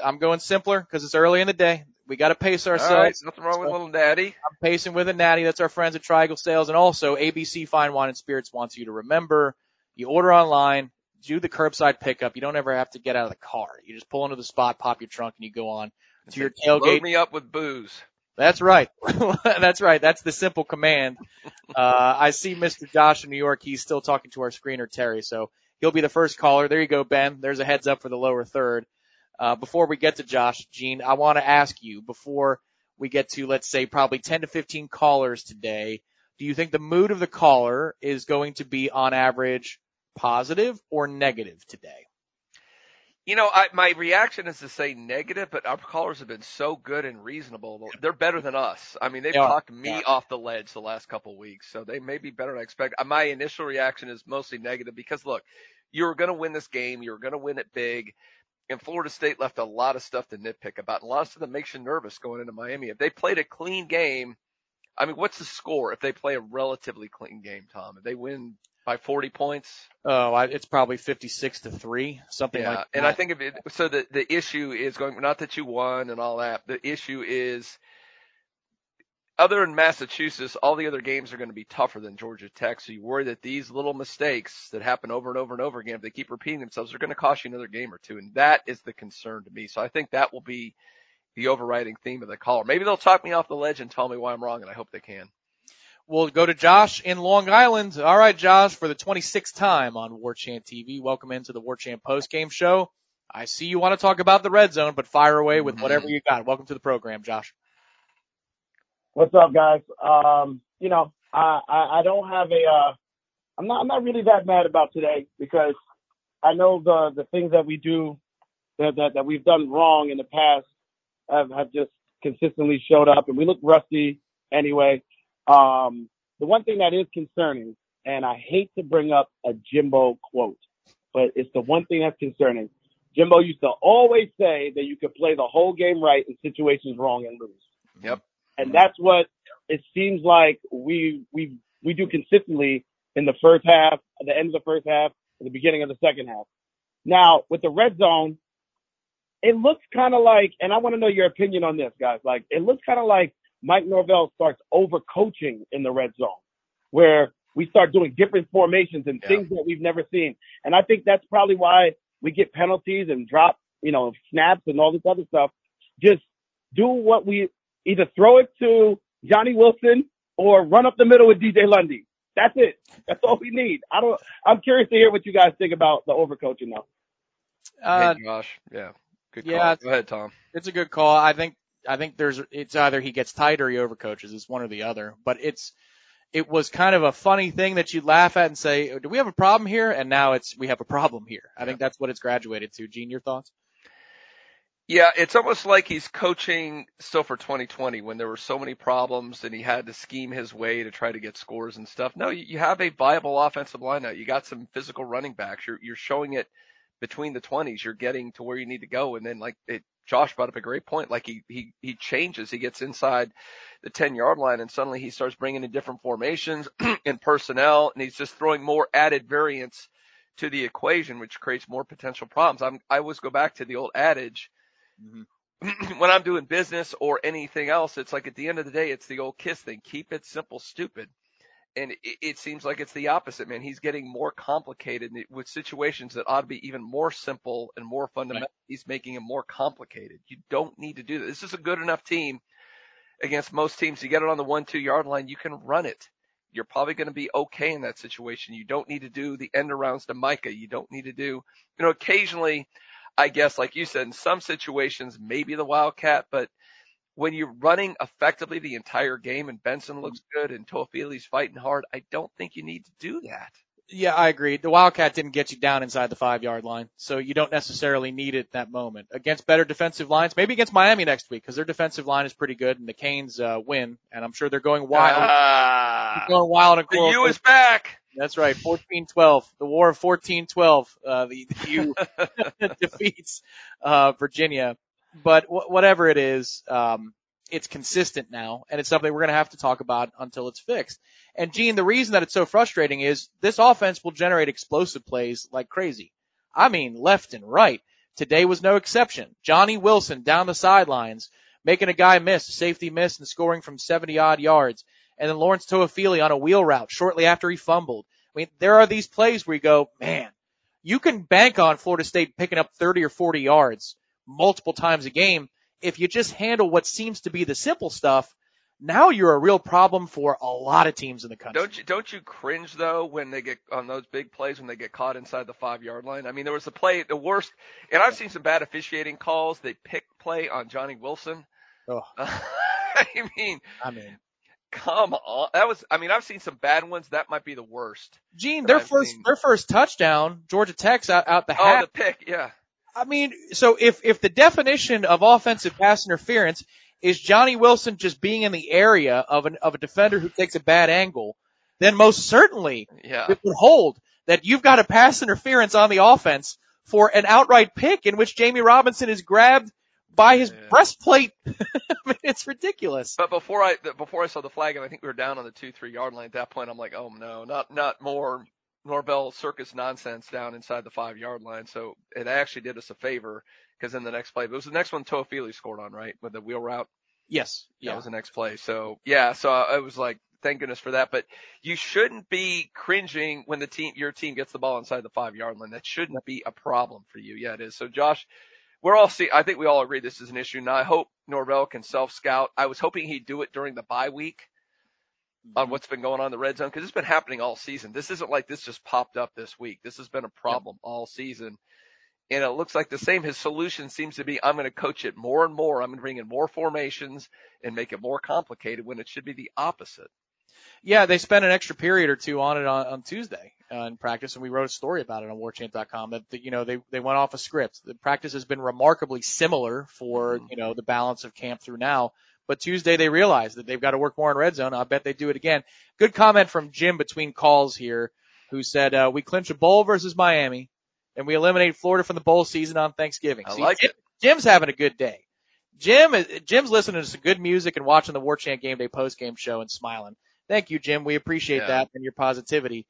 I'm going simpler because it's early in the day. We got to pace ourselves. All right, nothing wrong with a little natty. I'm pacing with a natty. That's our friends at Triangle Sales, and also ABC Fine Wine and Spirits wants you to remember you order online, do the curbside pickup. You don't ever have to get out of the car. You just pull into the spot, pop your trunk, and you go on to your tailgate. Load me up with booze. That's right. [LAUGHS] That's right. That's the simple command. [LAUGHS] Uh, I see Mr. Josh in New York. He's still talking to our screener, Terry. So he'll be the first caller. There you go, Ben. There's a heads up for the lower third. Uh, before we get to Josh, Gene, I want to ask you before we get to, let's say, probably 10 to 15 callers today, do you think the mood of the caller is going to be on average positive or negative today? You know, I, my reaction is to say negative, but our callers have been so good and reasonable. They're better than us. I mean, they've They are. talked me Yeah. off the ledge the last couple of weeks, so they may be better than I expect. Uh, My initial reaction is mostly negative because look, you were going to win this game. You were going to win it big. And Florida State left a lot of stuff to nitpick about. And a lot of stuff that makes you nervous going into Miami. If they played a clean game, I mean, what's the score if they play a relatively clean game, Tom? If they win by 40 points, Oh, I, it's probably 56 to three, something yeah, like that. and I think if it, so the, the issue is going, not that you won and all that, the issue is, other than Massachusetts, all the other games are going to be tougher than Georgia Tech. So you worry that these little mistakes that happen over and over and over again, if they keep repeating themselves, they're going to cost you another game or two. And that is the concern to me. So I think that will be the overriding theme of the caller. Maybe they'll talk me off the ledge and tell me why I'm wrong, and I hope they can. We'll go to Josh in Long Island. All right, Josh, for the 26th time on War Chant TV. Welcome into the War Chant post game show. I see you want to talk about the red zone, but fire away with whatever you got. Welcome to the program, Josh. What's up, guys? Um, you know, I, I, I don't have a, uh, I'm not, I'm not really that mad about today because I know the, the things that we do that, that, that we've done wrong in the past have, have just consistently showed up and we look rusty anyway. Um, the one thing that is concerning, and I hate to bring up a Jimbo quote, but it's the one thing that's concerning. Jimbo used to always say that you could play the whole game right and situations wrong and lose. Yep. And that's what it seems like we we we do consistently in the first half, at the end of the first half, the beginning of the second half. Now, with the red zone, it looks kind of like, and I want to know your opinion on this, guys. Like, it looks kind of like Mike Norvell starts overcoaching in the red zone, where we start doing different formations and Yeah. things that we've never seen. And I think that's probably why we get penalties and drop, you know, snaps and all this other stuff. Just do what we either throw it to Johnny Wilson or run up the middle with DJ Lundy. That's it. That's all we need. I don't. I'm curious to hear what you guys think about the overcoaching now. Uh, hey, Josh, yeah, good yeah, call. Go ahead, Tom. It's a good call. I think I think there's it's either he gets tight or he overcoaches. It's one or the other. But it's it was kind of a funny thing that you'd laugh at and say, "Do we have a problem here?" And now it's we have a problem here. I think that's what it's graduated to. Gene, your thoughts? Yeah, it's almost like he's coaching still for 2020 when there were so many problems and he had to scheme his way to try to get scores and stuff. No, you have a viable offensive line now. You got some physical running backs. You're you're showing it between the 20s. You're getting to where you need to go, and then like it, Josh brought up a great point. Like he he he changes. He gets inside the 10 yard line, and suddenly he starts bringing in different formations [CLEARS THROAT] and personnel, and he's just throwing more added variance to the equation, which creates more potential problems. I'm I always go back to the old adage Mm-hmm. [CLEARS THROAT] when I'm doing business or anything else, it's like at the end of the day, it's the old kiss thing. Keep it simple, stupid. And it, it seems like it's the opposite, man. He's getting more complicated with situations that ought to be even more simple and more fundamental. Right. He's making them more complicated. You don't need to do that. This is a good enough team against most teams. You get it on the one, two yard line, you can run it. You're probably going to be okay in that situation. You don't need to do the end arounds to Mycah. You don't need to do, you know, occasionally I guess, like you said, in some situations, maybe the Wildcat, but when you're running effectively the entire game and Benson looks good and Toafili's fighting hard, I don't think you need to do that. Yeah, I agree. The Wildcat didn't get you down inside the five yard line, so you don't necessarily need it that moment. Against better defensive lines, maybe against Miami next week, because their defensive line is pretty good and the Canes uh, win, and I'm sure they're going wild. Ah, going wild and The U is back. That's right, 14-12, the War of 14-12. Uh, the, the U [LAUGHS] [LAUGHS] defeats uh, Virginia, but w- whatever it is, um, it's consistent now, and it's something we're going to have to talk about until it's fixed. And Gene, the reason that it's so frustrating is this offense will generate explosive plays like crazy. I mean, left and right. Today was no exception. Johnny Wilson down the sidelines, making a guy miss, a safety miss, and scoring from 70 odd yards and then Lawrence Toafili on a wheel route shortly after he fumbled. I mean, there are these plays where you go, man, you can bank on Florida State picking up 30 or 40 yards multiple times a game if you just handle what seems to be the simple stuff. Now you're a real problem for a lot of teams in the country. Don't you don't you cringe though when they get on those big plays when they get caught inside the five yard line? I mean, there was a play the worst, and I've seen some bad officiating calls. They pick play on Johnny Wilson. Oh. [LAUGHS] I mean, I mean, Come on, that was. I mean, I've seen some bad ones. That might be the worst. Gene, their I've first seen. their first touchdown, Georgia Tech's out, out the Oh, hat. the pick, yeah. I mean, so if if the definition of offensive pass interference is Johnny Wilson just being in the area of an of a defender who takes a bad angle, then most certainly Yeah. it would hold that you've got a pass interference on the offense for an outright pick in which Jammie Robinson is grabbed by his breastplate. [LAUGHS] I mean, it's ridiculous. But before I before I saw the flag, and I think we were down on the two three yard line at that point, I'm like, oh no, not not more Norvell circus nonsense down inside the five yard line. So it actually did us a favor because in the next play, it was the next one Toafili scored on, right, with the wheel route. Yes, That yeah. was the next play. So yeah, so I was like, thank goodness for that. But you shouldn't be cringing when the team, your team gets the ball inside the five yard line. That shouldn't be a problem for you. Yeah, it is. So Josh, we're all see, I think we all agree this is an issue. Now I hope Norvell can self scout. I was hoping he'd do it during the bye week on what's been going on in the red zone because it's been happening all season. This isn't like this just popped up this week. This has been a problem all season. And it looks like the same. His solution seems to be, I'm going to coach it more and more. I'm going to bring in more formations and make it more complicated when it should be the opposite. Yeah, they spent an extra period or two on it on, on Tuesday uh, in practice, and we wrote a story about it on WarChant.com. That, that you know they they went off a script. The practice has been remarkably similar for you know the balance of camp through now. But Tuesday they realized that they've got to work more in red zone. I bet they do it again. Good comment from Jim between calls here, who said uh, we clinch a bowl versus Miami, and we eliminate Florida from the bowl season on Thanksgiving. I See, like Jim- it. Jim's having a good day. Jim is Jim's listening to some good music and watching the War Chant Game Day post game show and smiling. Thank you, Jim. We appreciate Yeah. that and your positivity.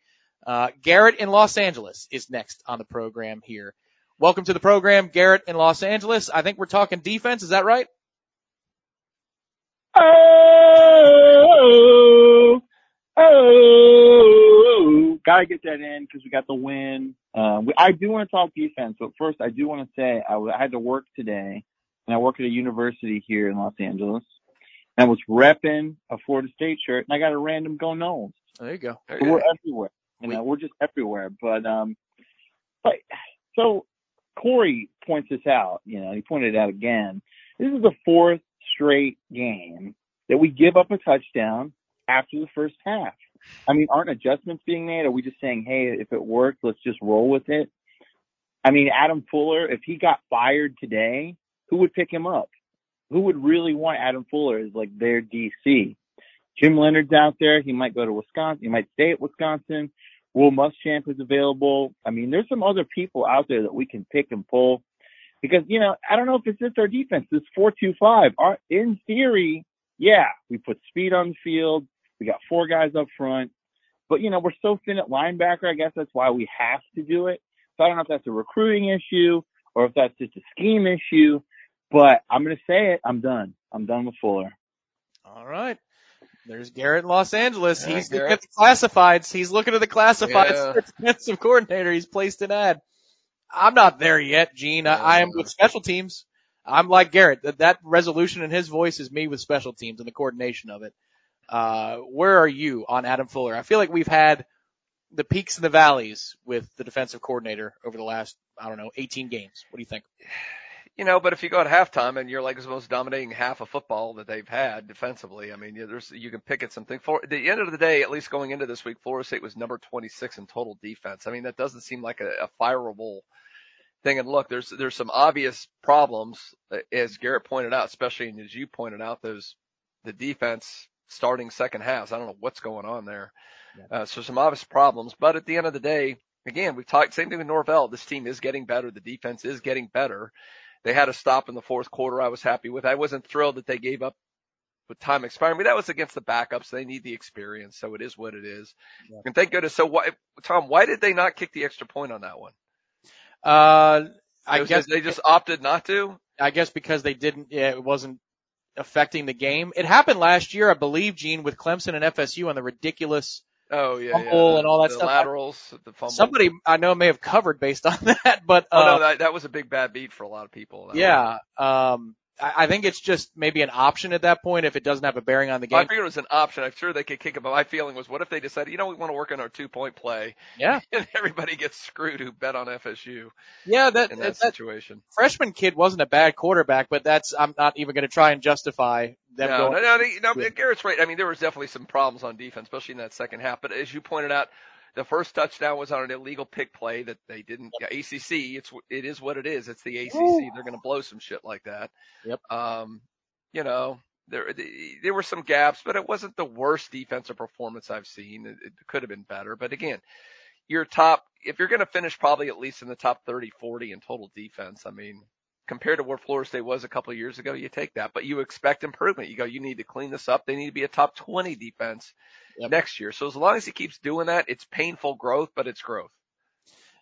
Uh, Garrett in Los Angeles is next on the program here. Welcome to the program, Garrett in Los Angeles. I think we're talking defense. Is that right? Oh, oh, got to get that in because we got the win. Uh, we, I do want to talk defense, but first I do want to say I had to work today, and I work at a university here in Los Angeles. And I was repping a Florida State shirt, and I got a random Go Noles. There you go. So we're everywhere. You know, we're just everywhere. But um, but so Corey points this out. You know, he pointed it out again. This is the fourth straight game that we give up a touchdown after the first half. I mean, aren't adjustments being made? Are we just saying, hey, if it works, let's just roll with it? I mean, Adam Fuller, if he got fired today, who would pick him up? Who would really want Adam Fuller as like their DC? Jim Leonhard's out there. He might go to Wisconsin. He might stay at Wisconsin. Will Muschamp is available. I mean, there's some other people out there that we can pick and pull because, you know, I don't know if it's just our defense. This 4-2-5, our, in theory, yeah, we put speed on the field. We got four guys up front, but you know, we're so thin at linebacker. I guess that's why we have to do it. So I don't know if that's a recruiting issue or if that's just a scheme issue, but I'm going to say it. I'm done. I'm done with Fuller. All right. There's Garrett in Los Angeles. Yeah, He's looking Garrett. at the classifieds. He's looking at the classifieds Yeah. defensive coordinator. He's placed an ad. I'm not there yet, Gene. I, I am with special teams. I'm like Garrett. That, that resolution in his voice is me with special teams and the coordination of it. Uh, where are you on Adam Fuller? I feel like we've had the peaks and the valleys with the defensive coordinator over the last, I don't know, 18 games. What do you think? You know, but if you go at halftime and you're like the most dominating half of football that they've had defensively, I mean, there's you can pick at something. For at the end of the day, at least going into this week, Florida State was number 26 in total defense. I mean, that doesn't seem like a, a fireable thing. And look, there's there's some obvious problems, uh, as Garrett pointed out, especially and as you pointed out, those the defense starting second halves. I don't know what's going on there. Uh, so some obvious problems, but at the end of the day, again, we've talked same thing with Norvell. This team is getting better. The defense is getting better. They had a stop in the fourth quarter. I was happy with. I wasn't thrilled that they gave up with time expiring, but that was against the backups. They need the experience, so it is what it is. And thank goodness. So why, Tom, why did they not kick the extra point on that one? Uh, I guess they just opted not to. I guess because they didn't, yeah, it wasn't affecting the game. It happened last year, I believe, Gene, with Clemson and FSU on the ridiculous Oh yeah, fumble yeah. and all that the stuff. Laterals, the fumble. Somebody I know may have covered based [LAUGHS] on that, but Oh uh, no, that that was a big bad beat for a lot of people. Yeah, um, I, think it's just maybe an option at that point if it doesn't have a bearing on the game. I figured it was an option. I'm sure they could kick it, but my feeling was, what if they decided, you know, we want to work on our two point play, Yeah, [LAUGHS] and everybody gets screwed who bet on FSU yeah, that in that, that situation. freshman kid wasn't a bad quarterback, but that's I'm not even going to try and justify them No, going. no, no, know, Yeah. Garrett's right. I mean, there was definitely some problems on defense, especially in that second half. But as you pointed out, the first touchdown was on an illegal pick play that they didn't. Yeah, ACC, it's it is what it is. It's the ACC. They're going to blow some shit like that. Yep. Um, you know, there there were some gaps, but it wasn't the worst defensive performance I've seen. It, it could have been better, but again, your top if you're going to finish probably at least in the top 30, 40 in total defense. I mean, compared to where Florida State was a couple of years ago, you take that, but you expect improvement. You go, you need to clean this up. They need to be a top 20 defense Yep. next year. So as long as he keeps doing that, it's painful growth, but it's growth.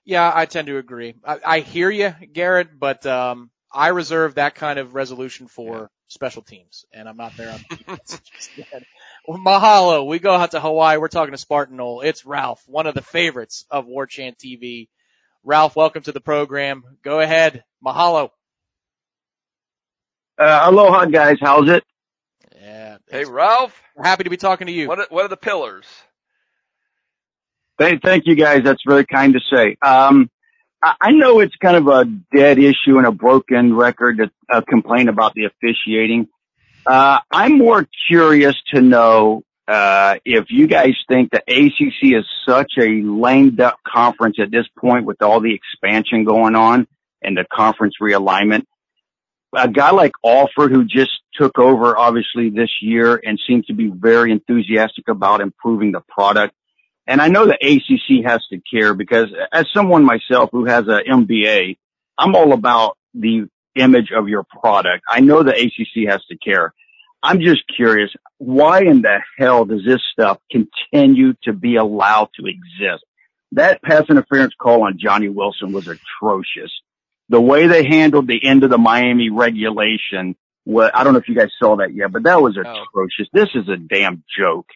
Yeah, I tend to agree. I, I hear you, Garrett, but um, I reserve that kind of resolution for special teams, and I'm not there on [LAUGHS] Mahalo. We go out to Hawaii. We're talking to Spartan Nole. It's Ralph, one of the favorites of War Chant TV. Ralph, welcome to the program. Go ahead. Mahalo. Uh, aloha, guys. How's it? Yeah. Hey, Ralph. We're happy to be talking to you. What are, what are the pillars? Thank, thank you, guys. That's very kind to say. Um, I, I know it's kind of a dead issue and a broken record to uh, complain about the officiating. Uh, I'm more curious to know uh, if you guys think the ACC is such a lame duck conference at this point with all the expansion going on and the conference realignment. A guy like Alford, who just took over obviously this year and seems to be very enthusiastic about improving the product. And I know the ACC has to care because as someone myself who has a MBA, I'm all about the image of your product. I know the ACC has to care. I'm just curious, why in the hell does this stuff continue to be allowed to exist? That pass interference call on Johnny Wilson was atrocious. The way they handled the end of the Miami regulation, well, I don't know if you guys saw that yet, but that was atrocious. This is a damn joke.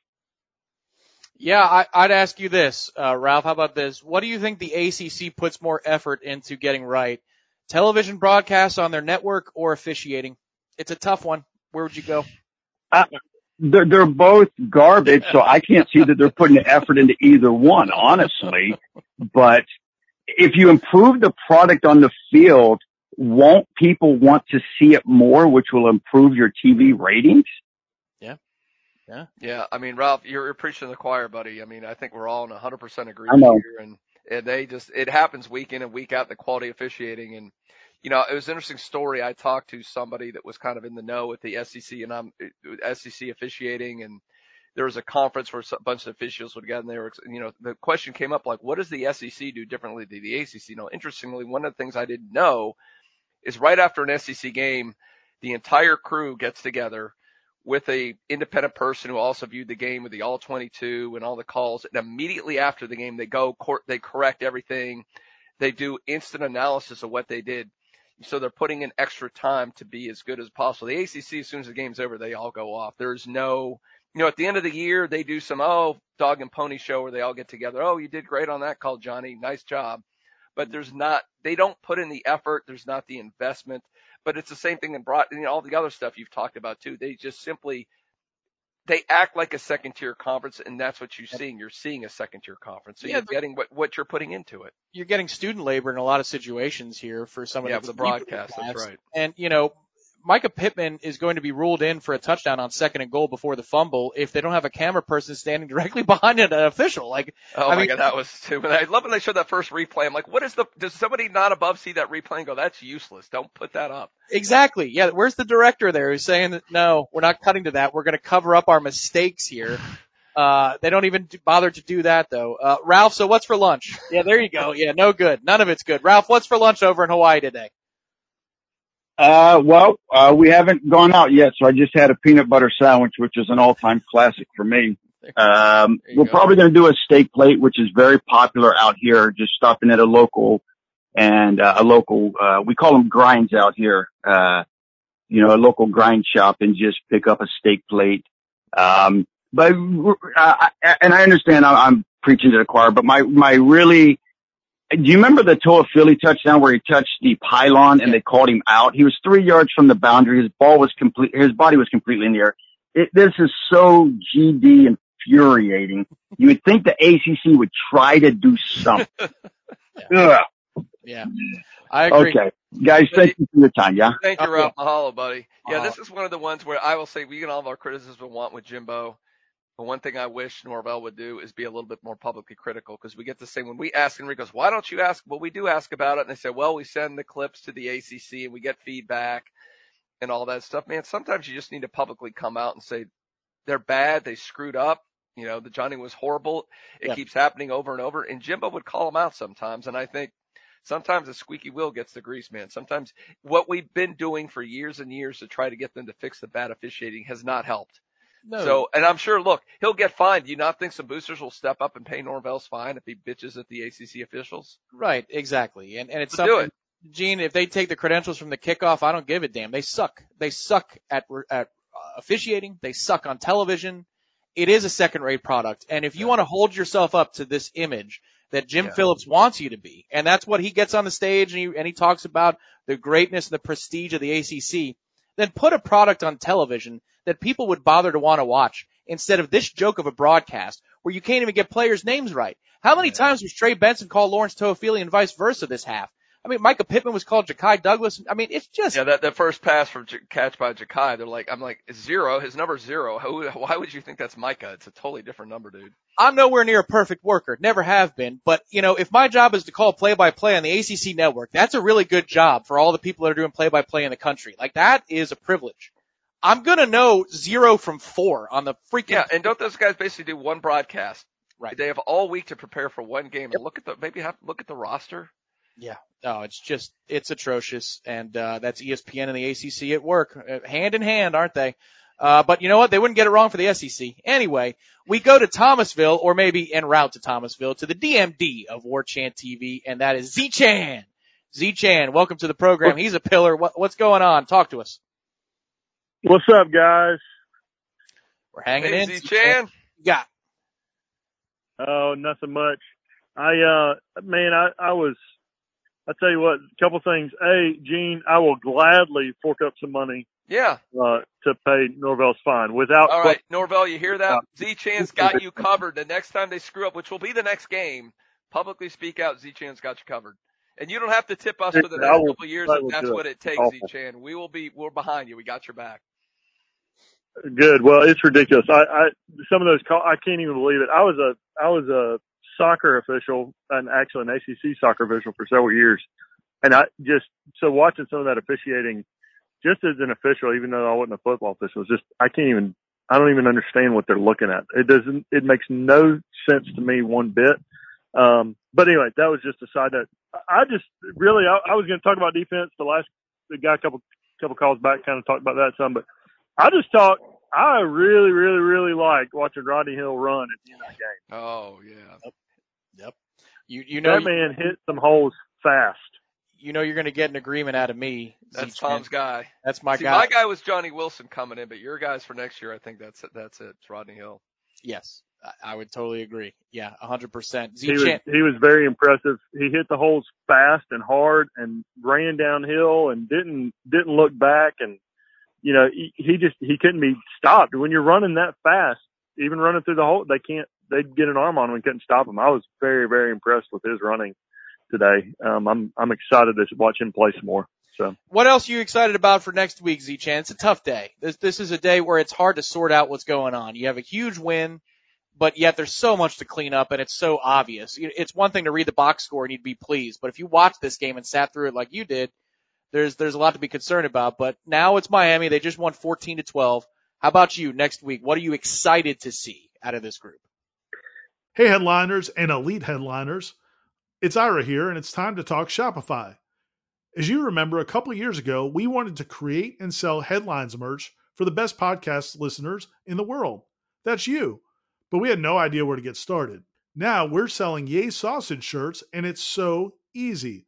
Yeah, I, I'd ask you this, uh, Ralph. How about this? What do you think the ACC puts more effort into getting right? Television broadcasts on their network or officiating? It's a tough one. Where would you go? Uh, they're, they're both garbage, so I can't see that they're putting the effort into either one, honestly. [LAUGHS] But if you improve the product on the field, won't people want to see it more, which will improve your TV ratings? Yeah. Yeah. Yeah. I mean, Ralph, you're, you're preaching to the choir, buddy. I mean, I think we're all in 100% I agreement here. And, and they just, it happens week in and week out, the quality officiating. And, you know, it was an interesting story. I talked to somebody that was kind of in the know with the SEC and I'm uh, SEC officiating and there was a conference where a bunch of officials would get and they were, you know, the question came up like, what does the SEC do differently than the ACC? You know, interestingly, one of the things I didn't know is right after an SEC game, the entire crew gets together with a independent person who also viewed the game with the all 22 and all the calls. And immediately after the game, they go court, they correct everything. They do instant analysis of what they did. So they're putting in extra time to be as good as possible. The ACC, as soon as the game's over, they all go off. There's no, you know, at the end of the year, they do some, oh, dog and pony show where they all get together. Oh, you did great on that call, Johnny. Nice job. But there's not, they don't put in the effort. There's not the investment, but it's the same thing in broad, you know, all the other stuff you've talked about too. They just simply, they act like a second tier conference and that's what you're seeing. You're seeing a second tier conference. So Yeah, you're getting what, what you're putting into it. You're getting student labor in a lot of situations here for some of Yeah, the the broadcast, that's right. And you know, Mycah Pittman is going to be ruled in for a touchdown on second and goal before the fumble if they don't have a camera person standing [LAUGHS] directly behind an official. Like, Oh I my mean, god, that was too. I love when they showed that first replay. I'm like, what is the? Does somebody not above see that replay and go, that's useless? Don't put that up. Exactly. Yeah. Where's the director there who's saying that no, we're not cutting to that. We're going to cover up our mistakes here. [LAUGHS] Uh, they don't even bother to do that though. Uh, Ralph, so what's for lunch? Yeah, there you go. [LAUGHS] Yeah, no good. None of it's good. Ralph, what's for lunch over in Hawaii today? Uh, well, uh, we haven't gone out yet, so I just had a peanut butter sandwich, which is an all-time classic for me. Um, we're probably going to do a steak plate, which is very popular out here. Just stopping at a local and uh, a local, uh, we call them grinds out here. Uh, you know, a local grind shop and just pick up a steak plate. Um, but, uh, and I understand I'm preaching to the choir, but my, my really, do you remember the Toafili touchdown where he touched the pylon and they called him out? He was three yards from the boundary. His ball was complete, his body was completely in the air. It, this is so GD infuriating. You would think the ACC would try to do something. [LAUGHS] Ugh. Yeah. I agree. Okay. Guys, thank you for your time. Yeah. Thank you, Okay. Ralph Mahalo, buddy. Yeah, Mahalo. this is one of the ones where I will say we can all of our criticism we want with Jimbo. But one thing I wish Norvell would do is be a little bit more publicly critical because we get the same when we ask goes, why don't you ask? Well, we do ask about it. And they say, well, we send the clips to the ACC and we get feedback and all that stuff. Man, sometimes you just need to publicly come out and say they're bad. They screwed up. You know, the Johnny was horrible. It Yeah. keeps happening over and over. And Jimbo would call them out sometimes. And I think sometimes the squeaky wheel gets the grease, man. Sometimes what we've been doing for years and years to try to get them to fix the bad officiating has not helped. No. So, and I'm sure, look, he'll get fined. Do you not think some boosters will step up and pay Norvell's fine if he bitches at the ACC officials? Right, exactly. And and it's So do something, Gene, if they take the credentials from the kickoff, I don't give a damn. They suck. They suck at at uh, officiating. They suck on television. It is a second rate product. And if you want to hold yourself up to this image that Jim Yeah. Phillips wants you to be, and that's what he gets on the stage and he, and he talks about the greatness and the prestige of the ACC, then put a product on television that people would bother to want to watch instead of this joke of a broadcast where you can't even get players' names right. How many times was Trey Benson called Lawrence Toafili and vice versa this half? I mean, Mycah Pittman was called Ja'Khi Douglas. I mean, it's just Yeah, that, that first pass from J- catch by Ja'Khi, they're like, I'm like, zero, his number's zero. Who, why would you think that's Mycah? It's a totally different number, dude. I'm nowhere near a perfect worker. Never have been. But, you know, if my job is to call play by play on the ACC network, that's a really good job for all the people that are doing play by play in the country. Like that is a privilege. I'm gonna know zero from four on the freaking. Yeah, and don't those guys basically do one broadcast? Right. They have all week to prepare for one game. And look at the, maybe have, look at the roster. Yeah. No, it's just, it's atrocious. And, uh, that's ESPN and the ACC at work, uh, hand in hand, aren't they? Uh, but you know what? They wouldn't get it wrong for the SEC. Anyway, we go to Thomasville or maybe en route to Thomasville to the DMD of War Chant TV and that is Z Chan. Z Chan, welcome to the program. He's a pillar. What, what's going on? Talk to us. What's up, guys? We're hanging Hey, in. Z-Chan. Yeah. Oh, nothing much. I uh man, I I was I tell you what, a couple things. A, Gene, I will gladly fork up some money Yeah. uh to pay Norvell's fine without All right, Norvell, you hear that? Uh, Z Chan's got you covered. The next time they screw up, which will be the next game, publicly speak out. Z Chan's got you covered. And you don't have to tip us for the I next will- couple of years if that's what it takes, Z Awful. Chan. We will be, we're behind you. We got your back. Good. Well, it's ridiculous. I, I some of those call, I can't even believe it. I was a I was a soccer official and actually an ACC soccer official for several years, and I just so watching some of that officiating, just as an official, even though I wasn't a football official, just I can't even I don't even understand what they're looking at. It doesn't. It makes no sense to me one bit. Um, but anyway, that was just a side note. I just really I, I was going to talk about defense. The last the guy a couple couple calls back kind of talked about that some, but I just thought I really, really, really liked watching Rodney Hill run at the end of the game. Oh yeah. Yep. You you know that man hit some holes fast. you know you're going to get an agreement out of me. That's Z-Chan. Tom's guy. That's my See, guy. my guy was Johnny Wilson coming in, but your guys for next year, I think that's it. That's it. It's Rodney Hill. Yes, I- I would totally agree. Yeah, 100%. He was he was very impressive. He hit the holes fast and hard and ran downhill and didn't didn't look back and you know he, he just he couldn't be stopped when you're running that fast. Even running through the hole, they can't. They'd get an arm on him and couldn't stop him. I was very very impressed with his running today. Um, I'm I'm excited to watch him play some more. So what else are you excited about for next week, Z-Chan? It's a tough day. This, this is a day where it's hard to sort out what's going on. You have a huge win, but yet there's so much to clean up and it's so obvious. It's one thing to read the box score and you'd be pleased, but if you watch this game and sat through it like you did, there's, there's a lot to be concerned about, but now it's Miami. They just won 14 to 12. How about you next week? What are you excited to see out of this group? Hey, headliners and elite headliners. It's Ira here, and it's time to talk Shopify. As you remember, a couple years ago, we wanted to create and sell headlines merch for the best podcast listeners in the world. That's you. But we had no idea where to get started. Now we're selling Yay Sausage shirts, and it's so easy.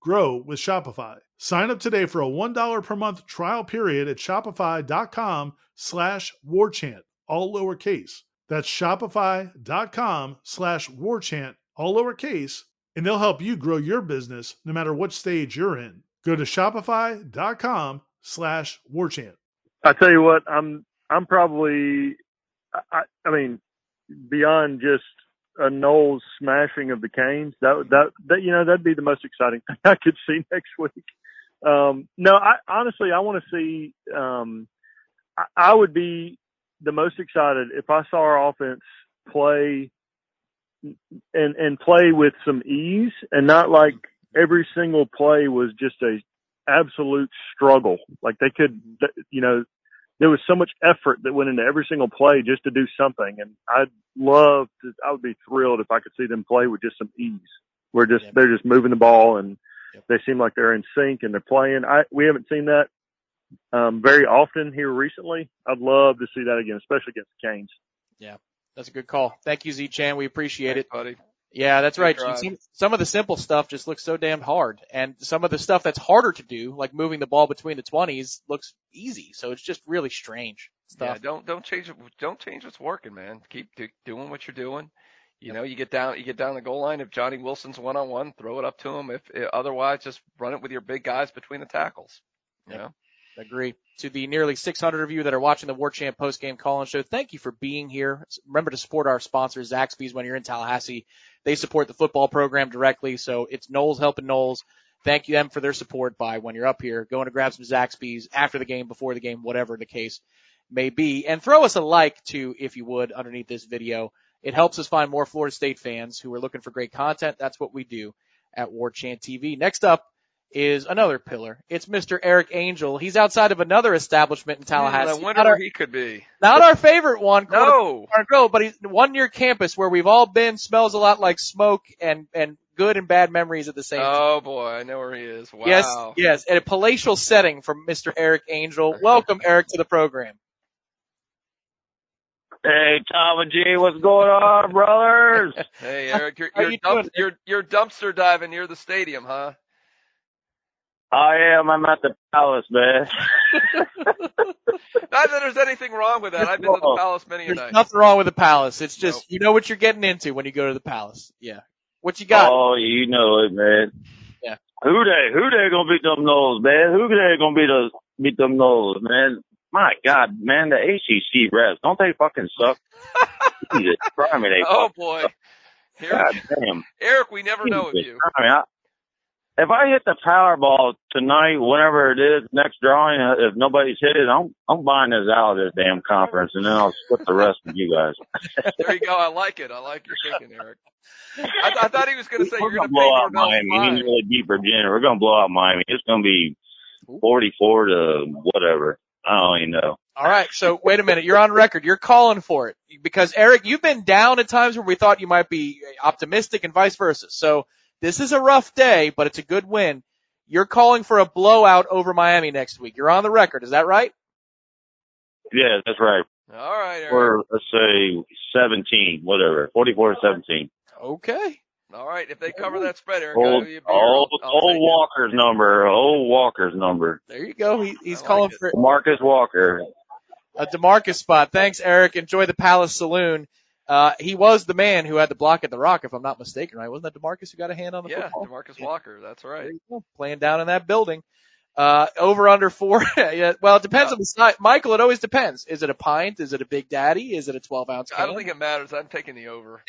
grow with Shopify. Sign up today for a $1 per month trial period at shopify.com slash warchant, all lowercase. That's shopify.com slash warchant, all lowercase, and they'll help you grow your business no matter what stage you're in. Go to shopify.com slash warchant. I tell you what, I'm I'm probably I, I, I mean beyond just a Noles smashing of the Canes. That that that you know that'd be the most exciting [LAUGHS] thing I could see next week. Um, no, I honestly I want to see. Um, I, I would be the most excited if I saw our offense play and and play with some ease and not like every single play was just a absolute struggle. Like they could, you know, there was so much effort that went into every single play just to do something. And I'd love to, I would be thrilled if I could see them play with just some ease. We're just, they're just moving the ball and they seem like they're in sync and they're playing. I, we haven't seen that, um, very often here recently. I'd love to see that again, especially against the Canes. Yeah, that's a good call. Thank you, Z Chan. We appreciate it. buddy. Yeah, that's right. Some, some of the simple stuff just looks so damn hard, and some of the stuff that's harder to do, like moving the ball between the twenties, looks easy. So it's just really strange Yeah, stuff. don't don't change it. Don't change what's working, man. Keep do, doing what you're doing. You know, you get down you get down the goal line. If Johnny Wilson's one on one, throw it up to him. If, if otherwise, just run it with your big guys between the tackles. You know. Agree. To the nearly 600 of you that are watching the War Chant post game call in show, thank you for being here. Remember to support our sponsor, Zaxby's, when you're in Tallahassee. They support the football program directly, so it's Noles helping Noles. thank you them for their support by when you're up here going to grab some Zaxby's after the game, before the game, whatever the case may be. And throw us a like too, if you would, underneath this video. It helps us find more Florida State fans who are looking for great content. That's what we do at War Chant TV. Next up is another pillar. It's Mr. Eric Angel. He's outside of another establishment in Tallahassee. I wonder Not where our, he could be. not our favorite one, No. Corner but he's one near campus where we've all been. Smells a lot like smoke and and good and bad memories at the same time. Oh boy, I know where he is. Wow. Yes, yes, at a palatial setting from Mr. Eric Angel. Welcome, Eric, to the program. Hey, Tom and G, what's going on, brothers? [LAUGHS] Hey Eric, you're [LAUGHS] you're, you dump, you're you're dumpster diving near the stadium, huh? Oh, I am. I'm at the Palace, man. [LAUGHS] Not that there's anything wrong with that. I've been to the palace many a There's night. nothing wrong with the palace. It's just you know what you're getting into when you go to the palace. Yeah. What you got? Oh, you know it, man. Yeah. Who they? Who they gonna beat them Noles, man? Who they gonna beat us? Beat them Noles, man? My God, man, the ACC refs don't they fucking suck? [LAUGHS] Jesus, Christ, they Oh fucking boy. suck. Here, God damn. Eric, we never know of Jesus you. Christ, I, if I hit the Powerball tonight, whenever it is, next drawing, uh, if nobody's hit it, I'm I'm buying this out of this damn conference, and then I'll split the rest with you guys. [LAUGHS] There you go. I like it. I like your thinking, Eric. I, I thought he was going to say We're you're going gonna blow out Miami. He's really beat Virginia. We're gonna blow out Miami. It's gonna be forty-four to whatever. I don't even know. All right. So wait a minute. You're on record. You're calling for it because Eric, you've been down at times where we thought you might be optimistic and vice versa. So this is a rough day, but it's a good win. You're calling for a blowout over Miami next week. You're on the record. Is that right? Yeah, that's right. All right, Eric. Or let's say seventeen, whatever, forty-four to seventeen. Okay. All right. If they cover that spread, Eric, Old, I'll give you a beer. old, I'll- I'll old. Walker's number. Old Walker's number. There you go. He, he's calling for Marcus Walker. a Demarcus spot. Thanks, Eric. Enjoy the Palace Saloon. Uh, he was the man who had the block at the Rock, if I'm not mistaken, right? Wasn't that Demarcus who got a hand on the Yeah, football? Demarcus Walker. That's right. playing down in that building. Uh, over under four. [LAUGHS] yeah, well, it depends on the size. Michael, it always depends. Is it a pint? Is it a Big Daddy? Is it a 12 ounce I don't think it matters. I'm taking the over.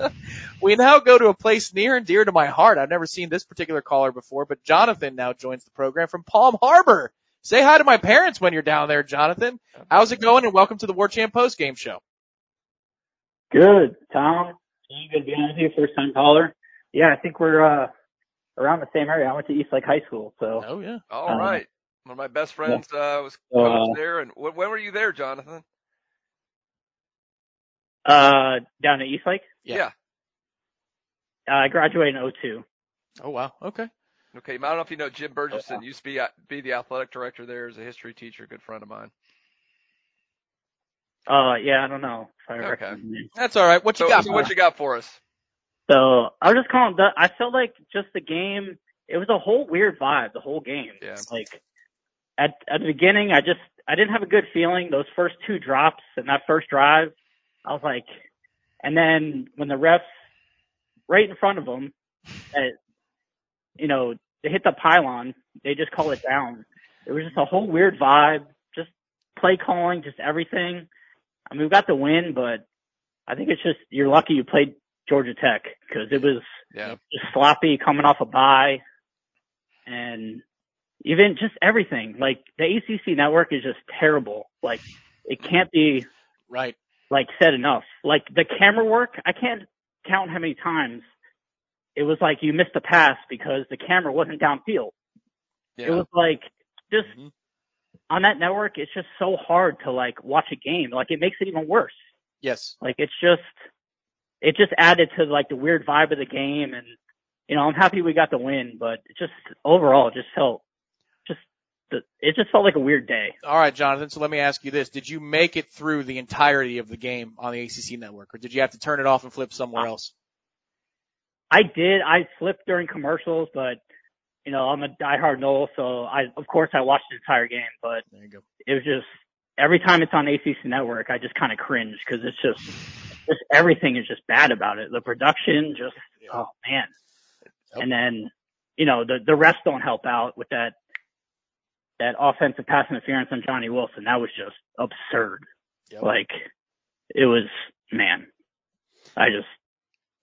[LAUGHS] we now go to a place near and dear to my heart. I've never seen this particular caller before, but Jonathan now joins the program from Palm Harbor. Say hi to my parents when you're down there, Jonathan. How's it going? And welcome to the War Chant post game show. Good, Tom. Good to be on with you, first time caller. Yeah, I think we're uh around the same area. I went to East Lake High School, so. Oh yeah. All Um, right. One of my best friends uh, was coach uh, there. And wh- when were you there, Jonathan? Uh, down at East Lake. Yeah. Uh, I graduated in '02. Oh wow. Okay. Okay. I don't know if you know Jim Burgesson. Used to be uh, be the athletic director there as a history teacher, good friend of mine. Uh, yeah, I don't know Okay. recognize the name. That's all right. What you So, got? so what you got for us? So I was just calling. The, I felt like just the game. It was a whole weird vibe. The whole game. Yeah. Like at at the beginning, I just I didn't have a good feeling. Those first two drops and that first drive, I was like, and then when the refs right in front of them, uh, [LAUGHS] you know, they hit the pylon, they just call it down. It was just a whole weird vibe. Just play calling, just everything. I mean, we got the win, but I think it's just you're lucky you played Georgia Tech because it was Yeah. just sloppy coming off a bye, and even just everything. Like the ACC network is just terrible. Like it can't be Right. like said enough. Like the camera work, I can't count how many times it was like you missed a pass because the camera wasn't downfield. Yeah. It was like just Mm-hmm. On that network, it's just so hard to like watch a game. Like it makes it even worse. Yes. Like it's just it just added to like the weird vibe of the game and you know, I'm happy we got the win, but it just overall it just felt just the, it just felt like a weird day. All right, Jonathan. So let me ask you this: Did you make it through the entirety of the game on the ACC network, or did you have to turn it off and flip somewhere else? I did. I flipped during commercials, but you know, I'm a diehard Nole, so I of course I watched the entire game, but there you go. it was just every time it's on ACC network, I just kind of cringe because it's just just everything is just bad about it. The production, just oh man, and then you know the the refs don't help out with that that offensive pass interference on Johnny Wilson. That was just absurd. Like it was man. I just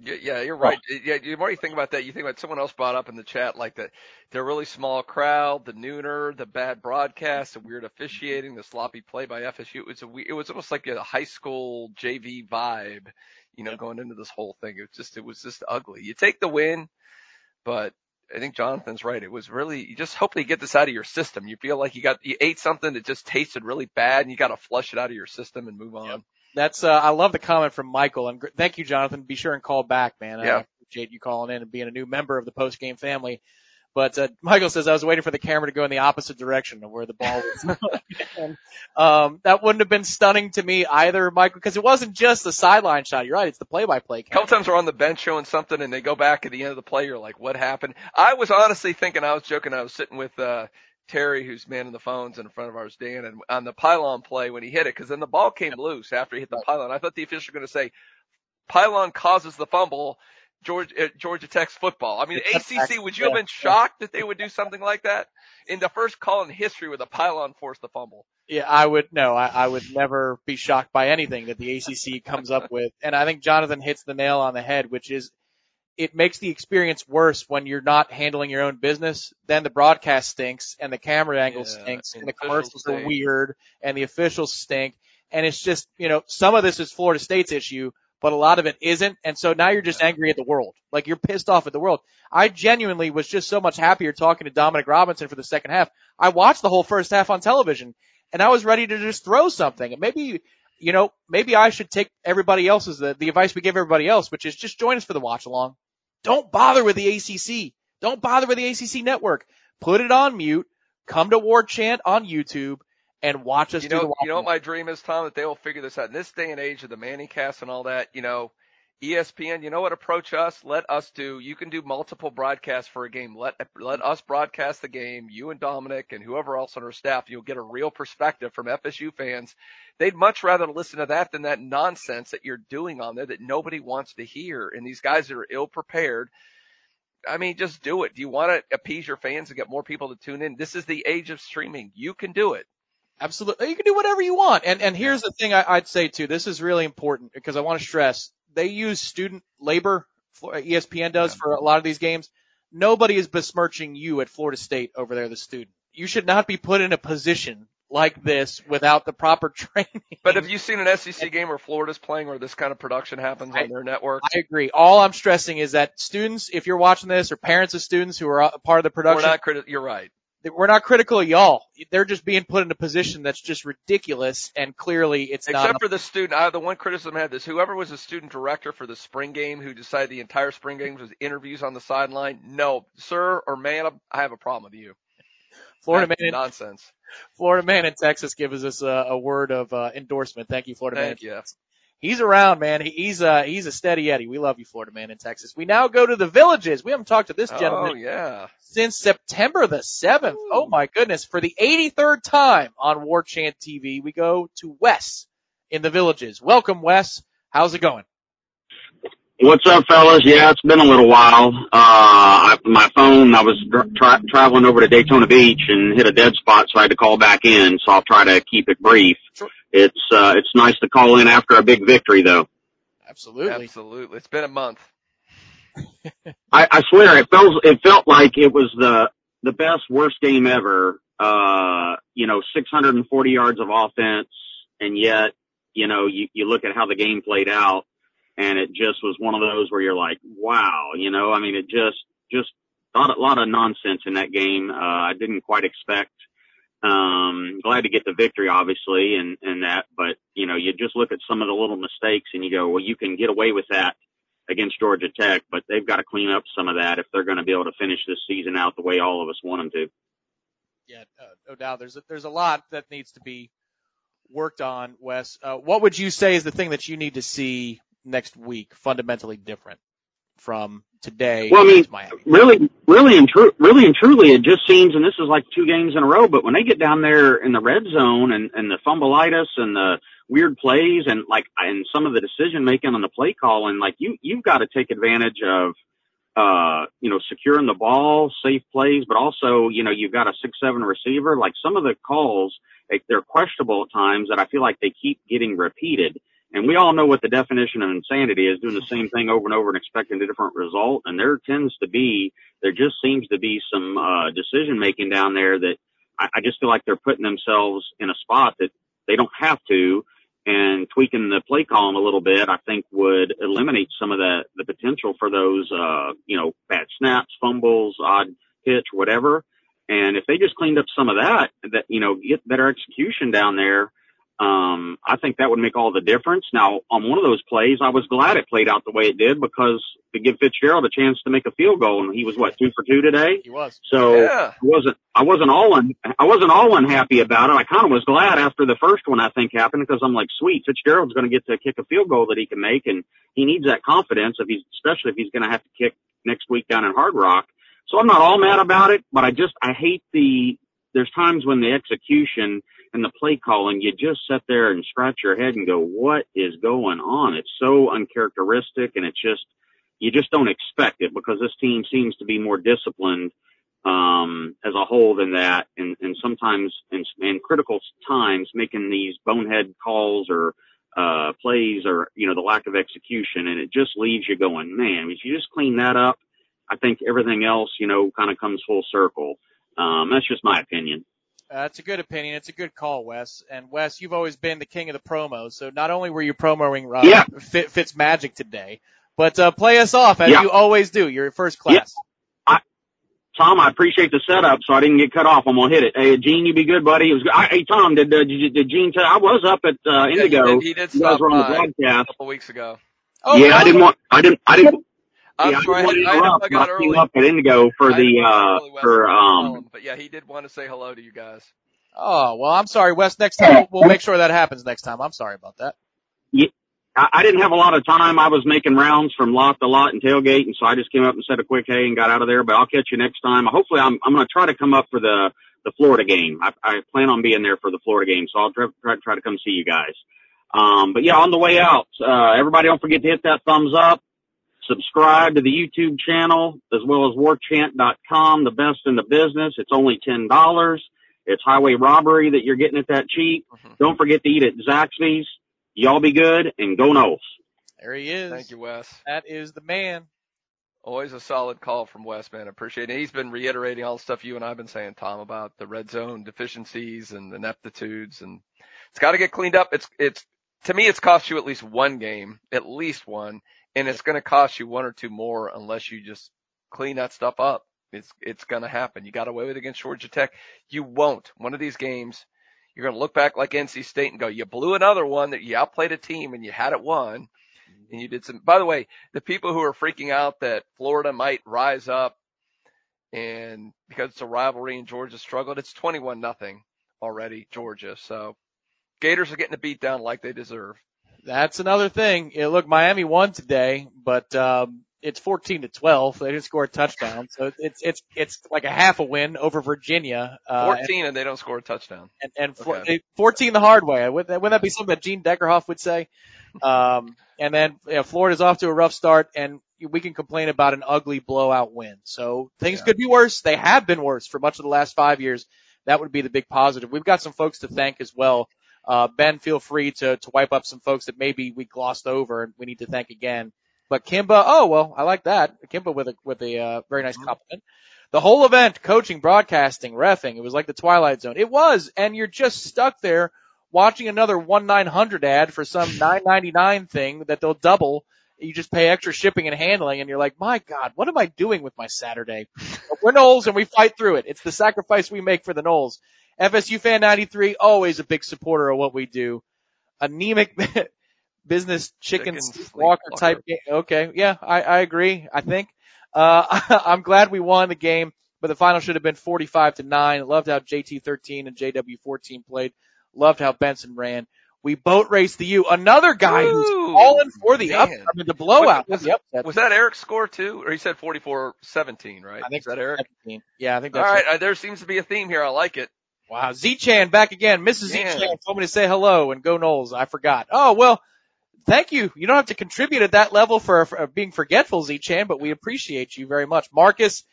Yeah, yeah, you're right. Yeah, the more you think about that, you think about someone else brought up in the chat, like the the really small crowd, the nooner, the bad broadcast, the weird officiating, the sloppy play by FSU. It was a it was almost like a high school JV vibe, you know, going into this whole thing. It was just it was just ugly. You take the win, but I think Jonathan's right. It was really you just hope you get this out of your system. You feel like you got you ate something that just tasted really bad, and you got to flush it out of your system and move on. Yep. That's uh, I love the comment from Michael, and gr- thank you, Jonathan. Be sure and call back, man. Yeah. I appreciate you calling in and being a new member of the post game family. But uh, Michael says I was waiting for the camera to go in the opposite direction of where the ball was. and, [LAUGHS] um, that wouldn't have been stunning to me either, Michael, because it wasn't just the sideline shot. You're right; it's the play-by-play. A couple times we're on the bench showing something, and they go back at the end of the play. You're like, "What happened?" I was honestly thinking, I was joking. I was sitting with uh Terry, who's manning the phones in front of ours, Dan, and on the pylon play when he hit it, because then the ball came loose after he hit the pylon. I thought the official was going to say, pylon causes the fumble, Georgia, uh, Georgia Tech's football. I mean, ACC, would you have been shocked that they would do something like that? In the first call in history where the pylon forced the fumble. Yeah, I would no, I, I would never be shocked by anything that the ACC comes up with. And I think Jonathan hits the nail on the head, which is it makes the experience worse when you're not handling your own business. Then the broadcast stinks and the camera angle Yeah, stinks and the commercials are weird and the officials stink. And it's just, you know, some of this is Florida State's issue, but a lot of it isn't. And so now you're just angry at the world. Like you're pissed off at the world. I genuinely was just so much happier talking to Dominic Robinson for the second half. I watched the whole first half on television and I was ready to just throw something. And maybe, you know, maybe I should take everybody else's, the, the advice we give everybody else, which is just join us for the watch along. Don't bother with the ACC. Don't bother with the ACC network. Put it on mute. Come to War Chant on YouTube and watch us You do the know, watch you know what my dream is, Tom, that they will figure this out. In this day and age of the Manning cast and all that, you know, ESPN, you know what? Approach us. Let us do. You can do multiple broadcasts for a game. Let let us broadcast the game. You and Dominic and whoever else on our staff. You'll get a real perspective from FSU fans. They'd much rather listen to that than that nonsense that you're doing on there that nobody wants to hear. And these guys that are ill prepared. I mean, just do it. Do you want to appease your fans and get more people to tune in? This is the age of streaming. You can do it. Absolutely. You can do whatever you want. And, and here's the thing I, I'd say too. This is really important because I want to stress they use student labor. for- ESPN does for a lot of these games. Nobody is besmirching you at Florida State over there, the student. You should not be put in a position like this without the proper [LAUGHS] training. But have you seen an SEC game where Florida's playing where this kind of production happens on their network? I agree. All I'm stressing is that students, if you're watching this, or parents of students who are a part of the We're production, not criti- You're right. we're not critical of y'all. They're just being put in a position that's just ridiculous, and clearly it's not. Except for the student, I, the one criticism I had this: whoever was the student director for the spring game, who decided the entire spring games was interviews on the sideline. No, sir or ma'am, I have a problem with you. Florida That's man, nonsense. Florida man in Texas gives us a, a word of uh, endorsement. Thank you, Florida Thank man. you. He's around, man. He, he's uh he's a steady Eddie. We love you, Florida man in Texas. We now go to the villages. We haven't talked to this Oh gentleman yeah. since September the 7th. Oh my goodness. For the 83rd time on War Chant TV, we go to Wes in the villages. Welcome, Wes. How's it going? What's up, fellas? Yeah, it's been a little while. Uh, I, my phone, I was dr- tra- traveling over to Daytona Beach and hit a dead spot, so I had to call back in. So I'll try to keep it brief. It's uh, it's nice to call in after a big victory, though. Absolutely. Absolutely. It's been a month. [LAUGHS] I, I swear, it felt it felt like it was the the best worst game ever. Uh, you know, 640 yards of offense, and yet, you know, you you look at how the game played out, and it just was one of those where you're like, wow, you know, I mean, it just just a lot, a lot of nonsense in that game. Uh, I didn't quite expect. Um, glad to get the victory, obviously, and and that, but you know, you just look at some of the little mistakes, and you go, well, you can get away with that against Georgia Tech, but they've got to clean up some of that if they're going to be able to finish this season out the way all of us want them to. Yeah, uh, no doubt. There's a, there's a lot that needs to be worked on, Wes. Uh, what would you say is the thing that you need to see next week fundamentally different from today? Well, I mean, Miami? really, really and true, really and truly, it just seems, and this is like two games in a row, but when they get down there in the red zone and, and the fumbleitis and the weird plays and like, and some of the decision making on the play call and like you, you've got to take advantage of, uh, you know, securing the ball, safe plays, but also, you know, you've got a six, seven receiver. Like some of the calls, like, they're questionable at times that I feel like they keep getting repeated. And we all know what the definition of insanity is, doing the same thing over and over and expecting a different result. And there tends to be, there just seems to be some, uh, decision making down there that I, I just feel like they're putting themselves in a spot that they don't have to and tweaking the play column a little bit, I think would eliminate some of the, the potential for those, uh, you know, bad snaps, fumbles, odd pitch, whatever. And if they just cleaned up some of that, that, you know, get better execution down there, um, I think that would make all the difference. Now, on one of those plays, I was glad it played out the way it did because to give Fitzgerald a chance to make a field goal, and he was what two for two today. He was. So Yeah. I wasn't I wasn't all un, I wasn't all unhappy about it. I kind of was glad after the first one I think happened because I'm like, sweet, Fitzgerald's going to get to kick a field goal that he can make, and he needs that confidence if he's especially if he's going to have to kick next week down in Hard Rock. So I'm not all mad about it, but I just I hate the there's times when the execution and the play calling, you just sit there and scratch your head and go, what is going on? It's so uncharacteristic and it's just, you just don't expect it because this team seems to be more disciplined, um, as a whole than that. And, and sometimes in, in critical times making these bonehead calls or, uh, plays or, you know, the lack of execution. And it just leaves you going, man, if you just clean that up, I think everything else, you know, kind of comes full circle. Um, that's just my opinion. That's a good opinion. It's a good call, Wes. And Wes, you've always been the king of the promos. So not only were you promoting uh, Yeah. Fit, Fitz Magic today, but uh, play us off as Yeah. you always do. You're first class. Tom, I appreciate the setup, so I didn't get cut off. I'm gonna hit it. Hey, Gene, you be good, buddy. It was. I, hey, Tom, did uh, did, did Gene tell? I was up at uh, Indigo. Yeah, he did, he did you guys stop were on the by a broadcast. couple weeks ago. Oh, yeah, I didn't want. I didn't. I didn't. I'm yeah, sorry, I didn't I, want I, got I came early. up at Indigo for I the uh to for um. But yeah, he did want to say hello to you guys. Oh well, I'm sorry, Wes. Next time we'll, we'll make sure that happens next time. I'm sorry about that. Yeah, I, I didn't have a lot of time. I was making rounds from lot to lot and tailgate, and so I just came up and said a quick hey and got out of there. But I'll catch you next time. Hopefully, I'm I'm going to try to come up for the the Florida game. I, I plan on being there for the Florida game, so I'll try, try try to come see you guys. Um, but yeah, on the way out, uh, everybody don't forget to hit that thumbs up, subscribe to the YouTube channel as well as warchant.com, the best in the business. It's only ten dollars. It's highway robbery that you're getting it that cheap. Mm-hmm. Don't forget to eat at Zaxby's. Y'all be good and go Noles. There he is. Thank you, Wes. That is the man. Always a solid call from Wes, man. Appreciate it. He's been reiterating all the stuff you and I've been saying, Tom, about the red zone deficiencies and ineptitudes, and it's got to get cleaned up. It's it's to me, it's cost you at least one game, at least one, and it's going to cost you one or two more unless you just clean that stuff up. It's it's going to happen. You got away with it against Georgia Tech. You won't. One of these games, you're going to look back like NC State and go, you blew another one that you outplayed a team and you had it won and you did some. By the way, the people who are freaking out that Florida might rise up and because it's a rivalry and Georgia struggled, it's 21 nothing already, Georgia. So Gators are getting a beat down like they deserve. That's another thing. Yeah, look, Miami won today, but um, it's 14 to 12. They didn't score a touchdown, so it's it's it's like a half a win over Virginia. Uh, 14 and they don't score a touchdown. and, and Okay. 14 the hard way. Wouldn't that, wouldn't that be something that Gene Deckerhoff would say? Um, and then yeah, Florida's off to a rough start, and we can complain about an ugly blowout win. So things could be worse. They have been worse for much of the last five years. That would be the big positive. We've got some folks to thank as well. Uh, Ben, feel free to, to wipe up some folks that maybe we glossed over and we need to thank again. But Kimba, oh well, I like that. Kimba with a with a uh, very nice compliment. The whole event, coaching, broadcasting, refing, it was like the Twilight Zone. It was, and you're just stuck there watching another one nine hundred ad for some [LAUGHS] nine ninety nine thing that they'll double. You just pay extra shipping and handling, and you're like, my God, what am I doing with my Saturday? But [LAUGHS] we're Noles, and we fight through it. It's the sacrifice we make for the Noles. FSU fan 93, always a big supporter of what we do. Anemic [LAUGHS] business chicken Chicken walker type game. Okay. Yeah, I, I agree. I think, uh, [LAUGHS] I'm glad we won the game, but the final should have been 45 to 9. Loved how JT13 and JW14 played. Loved how Benson ran. We boat raced the U. Another guy who's fallen for the up, I mean, the blowout. Was, the was that Eric's score too? Or he said 44-17, right? I think Is that Eric? 17. Yeah, I think All that's right. Uh, there seems to be a theme here. I like it. Wow, Z-Chan back again. Mrs. Man. Z-Chan told me to say hello and go Noles. I forgot. Oh, well, thank you. You don't have to contribute at that level for, for being forgetful, Z-Chan, but we appreciate you very much. Marcus,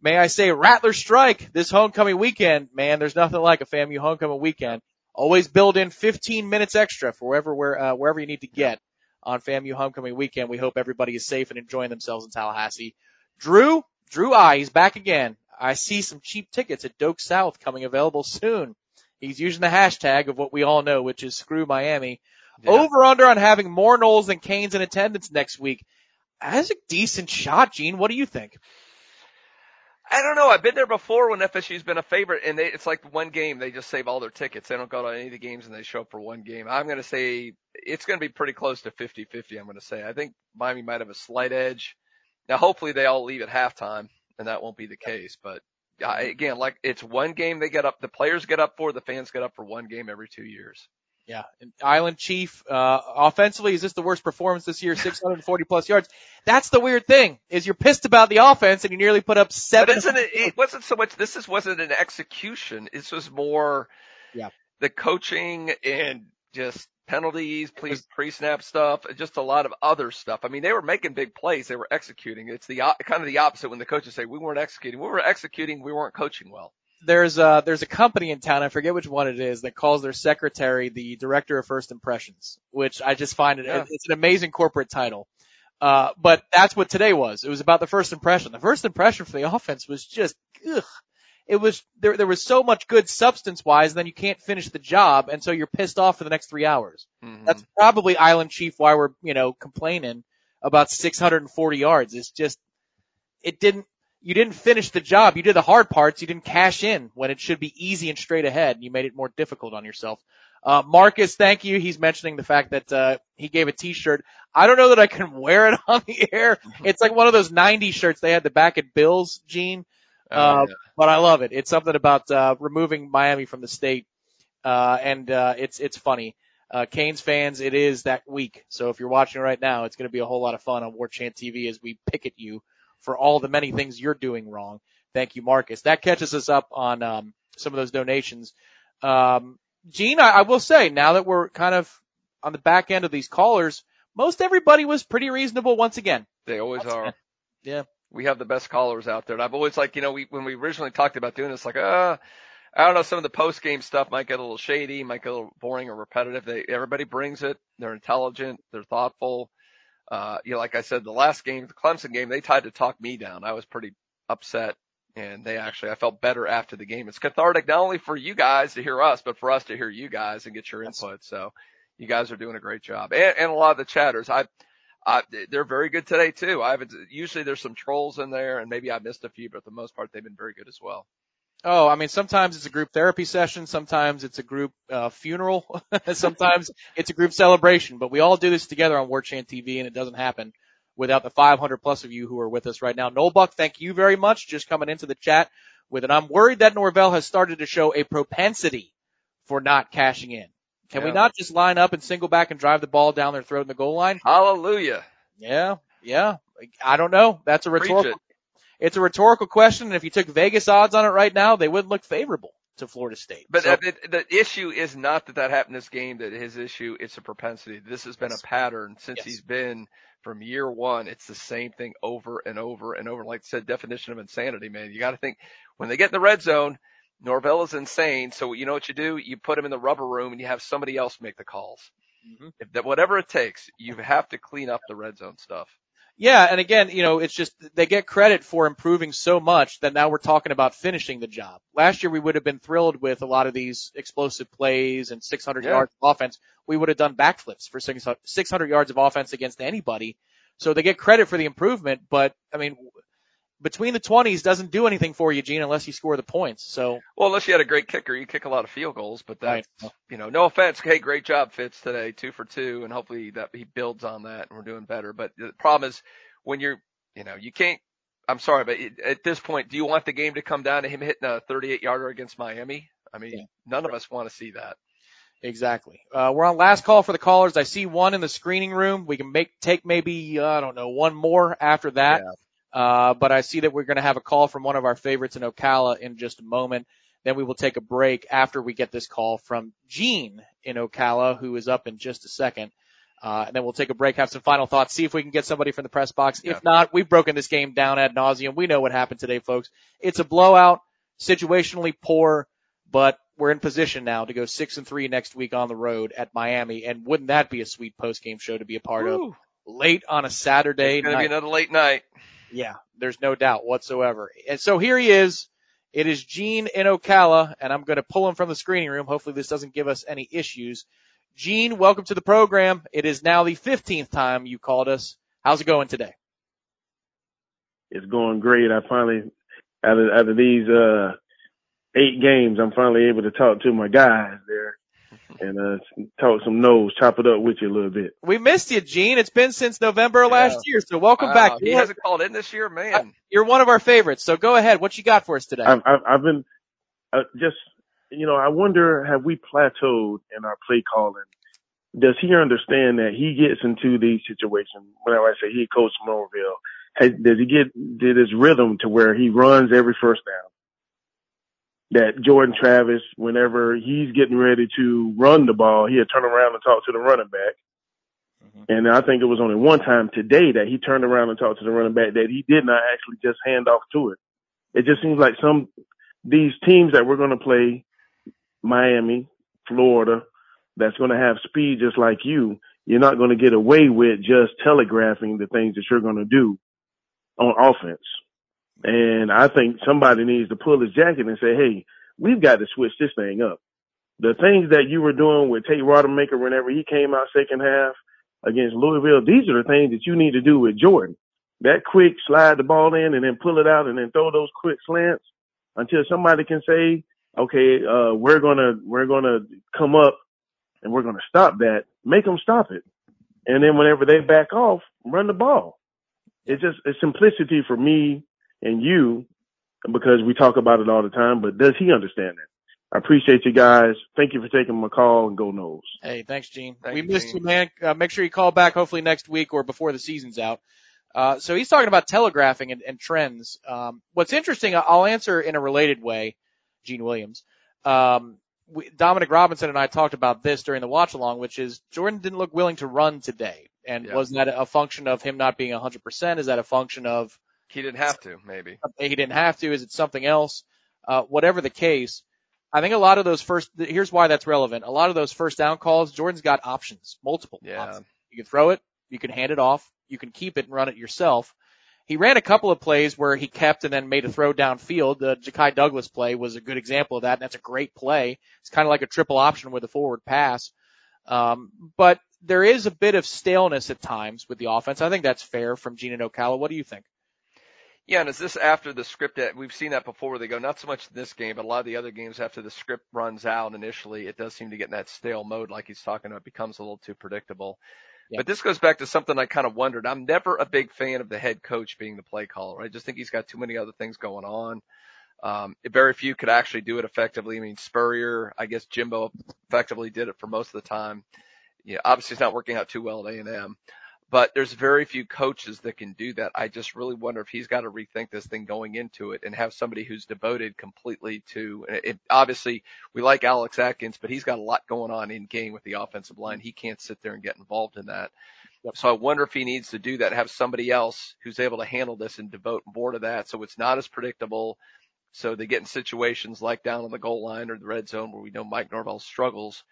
may I say Rattler strike this homecoming weekend. Man, there's nothing like a FAMU homecoming weekend. always build in 15 minutes extra for wherever, where, uh, wherever you need to get on FAMU homecoming weekend. We hope everybody is safe and enjoying themselves in Tallahassee. Drew, Drew I, he's back again. I see some cheap tickets at Doak South coming available soon. He's using the hashtag of what we all know, which is screw Miami. Over under on having more Noles than Canes in attendance next week. That's a decent shot, Gene. What do you think? I don't know. I've been there before when FSU's been a favorite, and they, it's like one game they just save all their tickets. They don't go to any of the games, and they show up for one game. I'm going to say it's going to be pretty close to 50-50. I'm going to say I think Miami might have a slight edge. Now, hopefully, they all leave at halftime, and that won't be the case. But uh, again, like it's one game they get up, the players get up for, the fans get up for one game every two years. Yeah. And Island Chief, uh, offensively, is this the worst performance this year? 640 plus yards. That's the weird thing is you're pissed about the offense and you nearly put up seven. But isn't it, it wasn't so much, this is, wasn't an execution. This was more yeah. the coaching and just penalties, please pre-snap stuff, just a lot of other stuff. I mean, they were making big plays. They were executing. It's the kind of the opposite when the coaches say we weren't executing. We were executing. We weren't coaching well there's a there's a company in town, I forget which one it is, that calls their secretary the director of first impressions, which I just find it Yeah. it's an amazing corporate title. Uh, but that's what today was. It was about the first impression. The first impression for the [LAUGHS] offense was just, ugh. It was, there, there was so much good substance wise, and then you can't finish the job, and so you're pissed off for the next three hours. Mm-hmm. That's probably Island Chief why we're, you know, complaining about 640 yards. It's just, it didn't, you didn't finish the job. You did the hard parts. You didn't cash in when it should be easy and straight ahead. You made it more difficult on yourself. Uh, Marcus, thank you. He's mentioning the fact that, uh, he gave a t-shirt. I don't know that I can [LAUGHS] wear it on the air. [LAUGHS] It's like one of those 90 shirts they had the back at Bill's, Gene. Uh, Oh, yeah. but I love it. It's something about, uh, removing Miami from the state. Uh, and, uh, it's, it's funny. Uh, Canes fans, it is that week. So if you're watching right now, it's going to be a whole lot of fun on War Chant TV as we pick at you for all the many things you're doing wrong. Thank you, Marcus. That catches us up on, um, some of those donations. Um, Gene, I, I will say now that we're kind of on the back end of these callers, most everybody was pretty reasonable once again. They always are. [LAUGHS] Yeah. We have the best callers out there. And I've always like, you know, we, when we originally talked about doing this, like, uh, I don't know, some of the post game stuff might get a little shady, might get a little boring or repetitive. They, everybody brings it. They're intelligent. They're thoughtful. Uh, you know, like I said, the last game, the Clemson game, they tried to talk me down. I was pretty upset and they actually, I felt better after the game. It's cathartic not only for you guys to hear us, but for us to hear you guys and get your input. So you guys are doing a great job and, and a lot of the chatters. I, uh, they're very good today too. I haven't, usually there's some trolls in there and maybe I missed a few, but for the most part, they've been very good as well. Oh, I mean, sometimes it's a group therapy session. Sometimes it's a group uh, funeral. [LAUGHS] sometimes it's a group celebration. But we all do this together on War Chant TV, and it doesn't happen without the 500 plus of you who are with us right now. Noel Buck, thank you very much. Just coming into the chat with it. I'm worried that Norvell has started to show a propensity for not cashing in. Can we not just line up and single back and drive the ball down their throat in the goal line? Hallelujah. Yeah, yeah. I don't know. That's a rhetorical. it. It's a rhetorical question, and if you took Vegas odds on it right now, they wouldn't look favorable to Florida State. But So- uh, the, the issue is not that that happened this game, that his issue, it's a propensity. This has been a pattern since Yes. he's been from year one. It's the same thing over and over and over. Like I said, definition of insanity, man. You got to think when they get in the red zone, Norvell is insane. So you know what you do? You put him in the rubber room and you have somebody else make the calls. Mm-hmm. If that, whatever it takes, you have to clean up the red zone stuff. Yeah, and again, you know, it's just they get credit for improving so much that now we're talking about finishing the job. Last year we would have been thrilled with a lot of these explosive plays and 600 Yeah. yards of offense. We would have done backflips for 600 600 yards of offense against anybody. So they get credit for the improvement, but I mean, between the 20s doesn't do anything for you, Gene, unless you score the points. So Well, unless you had a great kicker, you kick a lot of field goals, but that's, Right. you know, no offense. Hey, great job, Fitz, today, two for two, and hopefully that he builds on that and we're doing better. But the problem is when you're, you know, you can't, I'm sorry, but at this point, do you want the game to come down to him hitting a 38 yarder against Miami? I mean, none of us want to see that. Exactly. Uh, we're on last call for the callers. I see one in the screening room. We can make, take maybe, uh, I don't know, one more after that. Uh, but I see that we're going to have a call from one of our favorites in Ocala in just a moment. Then we will take a break after we get this call from Gene in Ocala, who is up in just a second. Uh, and then we'll take a break, have some final thoughts, see if we can get somebody from the press box. If not, we've broken this game down ad nauseum. We know what happened today, folks. It's a blowout, situationally poor, but we're in position now to go six and three next week on the road at Miami, and wouldn't that be a sweet post game show to be a part Ooh. of? Late on a Saturday It's gonna night. be another late night. Yeah, there's no doubt whatsoever. And so here he is. It is Gene in Ocala, and I'm going to pull him from the screening room. Hopefully this doesn't give us any issues. Gene, welcome to the program. It is now the 15th time you called us. How's it going today? it's going great. I finally, out of out of these uh eight games, I'm finally able to talk to my guys there and uh talk some nose, chop it up with you a little bit. We missed you, Gene. It's been since November of last year, so welcome Wow, back. He You're, hasn't called in this year, man. you're one of our favorites, so go ahead. What you got for us today? I've I've, I've been uh, just you know I wonder have we plateaued in our play calling? Does he understand that he gets into these situations? Whenever I say he coached Monroeville, has, does he get did his rhythm to where he runs every first down? That Jordan Travis, whenever he's getting ready to run the ball, he'll turn around and talk to the running back. Mm-hmm. And I think it was only one time today that he turned around and talked to the running back that he did not actually just hand off to it. It just seems like some these teams that we're going to play, Miami, Florida, that's going to have speed just like you. You're not going to get away with just telegraphing the things that you're going to do on offense. And I think somebody needs to pull his jacket and say, "Hey, we've got to switch this thing up." The things that you were doing with Tate Rodemaker whenever he came out second half against Louisville, these are the things that you need to do with Jordan. That quick slide the ball in and then pull it out and then throw those quick slants until somebody can say, okay, uh, we're gonna, we're gonna come up and we're gonna stop that. Make them stop it. And then whenever they back off, run the ball. It's just, it's simplicity for me and you because we talk about it all the time, but does he understand that? I appreciate you guys. Thank you for taking my call and go Noles. Hey, thanks, Gene. Thank we you, missed Gene. you, man. Uh, make sure you call back hopefully next week or before the season's out. Uh, so he's talking about telegraphing and, and trends. Um, what's interesting, I'll answer in a related way, Gene Williams. Um, we, Dominic Robinson and I talked about this during the watch along, which is Jordan didn't look willing to run today. And Yeah. was that a function of him not being 100%? Is that a function of He didn't have to, maybe. he didn't have to? Is it something else? Uh, whatever the case, I think a lot of those first, here's why that's relevant. A lot of those first down calls, Jordan's got options, multiple Yeah. options. You can throw it, you can hand it off, you can keep it and run it yourself. He ran a couple of plays where he kept and then made a throw downfield. The Ja'Khi Douglas play was a good example of that, and that's a great play. It's kind of like a triple option with a forward pass. Um, but there is a bit of staleness at times with the offense. I think that's fair from Gene and Ocala. What do you think? Yeah, and is this after the script that we've seen that before where they go not so much in this game, but a lot of the other games after the script runs out initially, it does seem to get in that stale mode like he's talking about, it becomes a little too predictable. Yeah. But this goes back to something I kind of wondered. I'm never a big fan of the head coach being the play caller. I just think he's got too many other things going on. Um, very few could actually do it effectively. I mean, Spurrier, I guess Jimbo effectively did it for most of the time. Yeah, obviously it's not working out too well at A&M, but there's very few coaches that can do that. I just really wonder if he's got to rethink this thing going into it and have somebody who's devoted completely to it. obviously, we like Alex Atkins, but he's got a lot going on in game with the offensive line. He can't sit there and get involved in that. So I wonder if he needs to do that, have somebody else who's able to handle this and devote more to that. So it's not as predictable. So they get in situations like down on the goal line or the red zone where we know Mike Norvell struggles.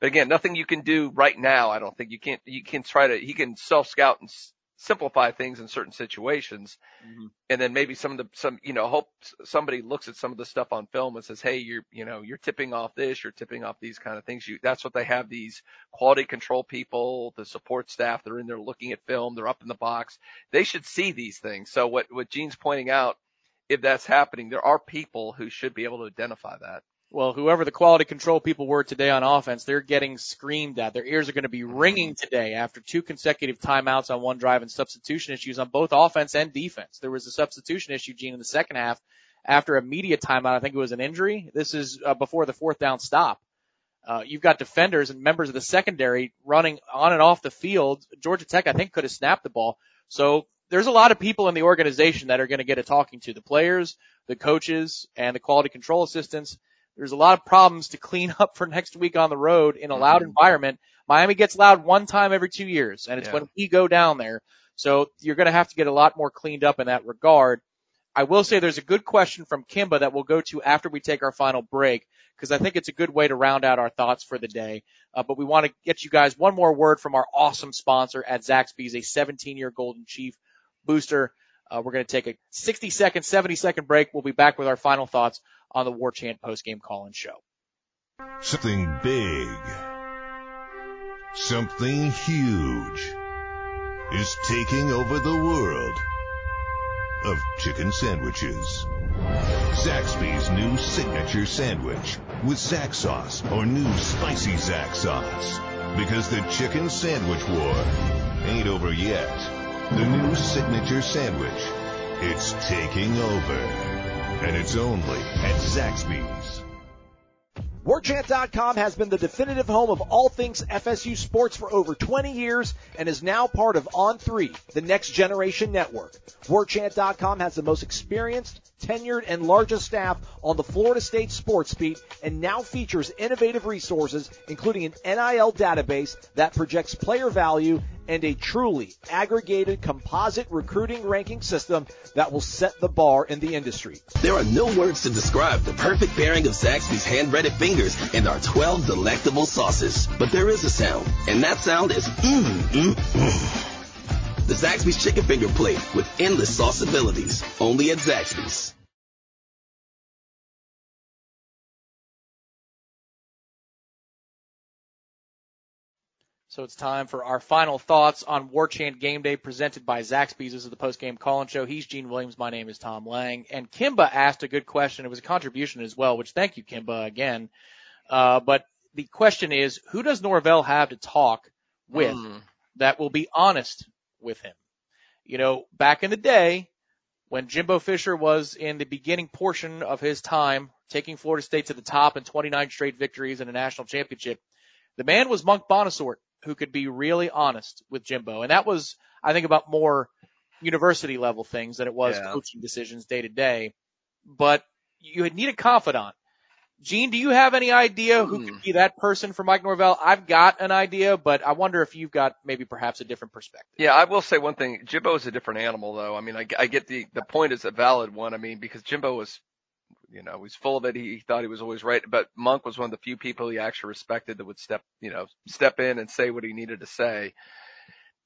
But again, nothing you can do right now. I don't think you can't, you can try to, he can self scout and s- simplify things in certain situations. Mm-hmm. And then maybe some of the, some, you know, hope somebody looks at some of the stuff on film and says, Hey, you're, you know, you're tipping off this, you're tipping off these kind of things. You, that's what they have these quality control people, the support staff. They're in there looking at film. They're up in the box. They should see these things. So what, what Gene's pointing out, if that's happening, there are people who should be able to identify that. Well, whoever the quality control people were today on offense, they're getting screamed at. Their ears are going to be ringing today after two consecutive timeouts on one drive and substitution issues on both offense and defense. There was a substitution issue, Gene, in the second half after a media timeout. I think it was an injury. This is uh, before the fourth down stop. Uh, you've got defenders and members of the secondary running on and off the field. Georgia Tech, I think, could have snapped the ball. So there's a lot of people in the organization that are going to get a talking to the players, the coaches, and the quality control assistants. There's a lot of problems to clean [LAUGHS] up for next week on the road in a loud environment. Miami gets loud one time every two years, and it's Yeah. when we go down there. So you're going to have to get a lot more cleaned up in that regard. I will say there's a good question from Kimba that we'll go to after we take our final break. because I think it's a good way to round out our thoughts for the day. Uh, but we want to get you guys one more word from our awesome sponsor at Zaxby's, a 17 year Golden Chief booster. Uh, we're going to take a 60 second, 70 second break. We'll be back with our final thoughts on the War Chant post game call in show. Something big, something huge is taking over the world of chicken sandwiches. Zaxby's new signature sandwich with Zax sauce or new spicy Zax sauce. Because the chicken sandwich war ain't over yet. The new signature sandwich, it's taking over. And it's only at Zaxby's. WarChant.com has been the definitive home of all things FSU sports for over 20 years and is now part of On3, the next generation network. WarChant.com has the most experienced, tenured, and largest staff on the Florida State sports beat and now features innovative resources, including an NIL database that projects player value and a truly aggregated composite recruiting ranking system that will set the bar in the industry. There are no words to describe the perfect pairing of Zaxby's hand-breaded fingers and our 12 delectable sauces. But there is a sound, and that sound is mmm, mmm, mmm. The Zaxby's chicken finger plate with endless sauce abilities. Only at Zaxby's. So it's time for our final thoughts on War Chant Game Day presented by Zaxby's. This is the post-game call-in show. He's Gene Williams. My name is Tom Lang. And Kimba asked a good question. It was a contribution as well, which thank you, Kimba, again. Uh, but the question is, who does Norvell have to talk with Mm. that will be honest with him? You know, back in the day, when Jimbo Fisher was in the beginning portion of his time, taking Florida State to the top in 29 straight victories and a national championship, the man was Monk Bonasorte, who could be really honest with Jimbo. And that was, I think, about more university level things than it was Yeah. coaching decisions day to day. But you would need a confidant. Gene, do you have any idea who could hmm. be that person for Mike Norvell? I've got an idea, but I wonder if you've got maybe perhaps a different perspective. Yeah, I will say one thing. Jimbo is a different animal, though. I mean, I, I get the the point is a valid one. I mean, because Jimbo was, you know, he's full of it. He, he thought he was always right, but Monk was one of the few people he actually respected that would step, you know, step in and say what he needed to say.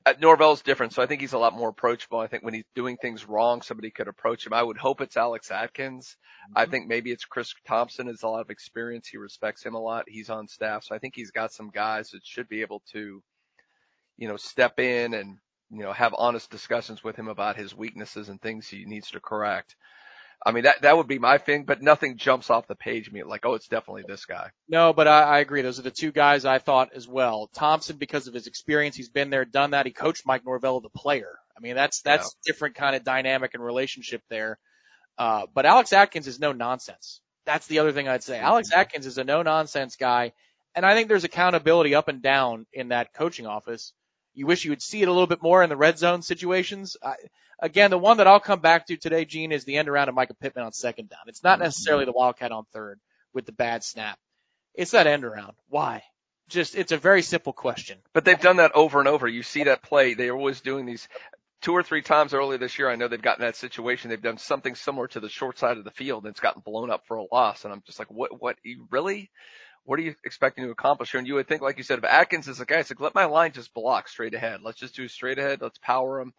Uh, Norvell's different, so I think he's a lot more approachable. I think when he's doing things wrong, somebody could approach him. I would hope it's Alex Atkins. I think maybe it's Chris Thompson has a lot of experience. He respects him a lot. He's on staff, so I think he's got some guys that should be able to, you know, step in and you know have honest discussions with him about his weaknesses and things he needs to correct. I mean that that would be my thing, but nothing jumps off the page me like, oh, it's definitely this guy. No, but I, I agree. Those are the two guys I thought as well. Thompson, because of his experience, he's been there, done that. He coached Mike Norvell, the player. I mean, that's that's different kind of dynamic and relationship there. Uh, but Alex Atkins is no nonsense. That's the other thing I'd say. Alex Atkins is a no nonsense guy, and I think there's accountability up and down in that coaching office. You wish you would see it a little bit more in the red zone situations. I, again, the one that I'll come back to today, Gene, is the end around of Mycah Pittman on second down. It's not mm-hmm. necessarily the Wildcat on third with the bad snap. It's that end around. Why? Just, it's a very simple question. But they've done that over and over. You see that play. They're always doing these two or three times earlier this year. I know they've gotten that situation. They've done something similar to the short side of the field and it's gotten blown up for a loss. And I'm just like, what, what, you really? What are you expecting to accomplish here? And you would think, like you said, if Atkins is a guy, it's like, let my line just block straight ahead. Let's just do straight ahead. Let's power them.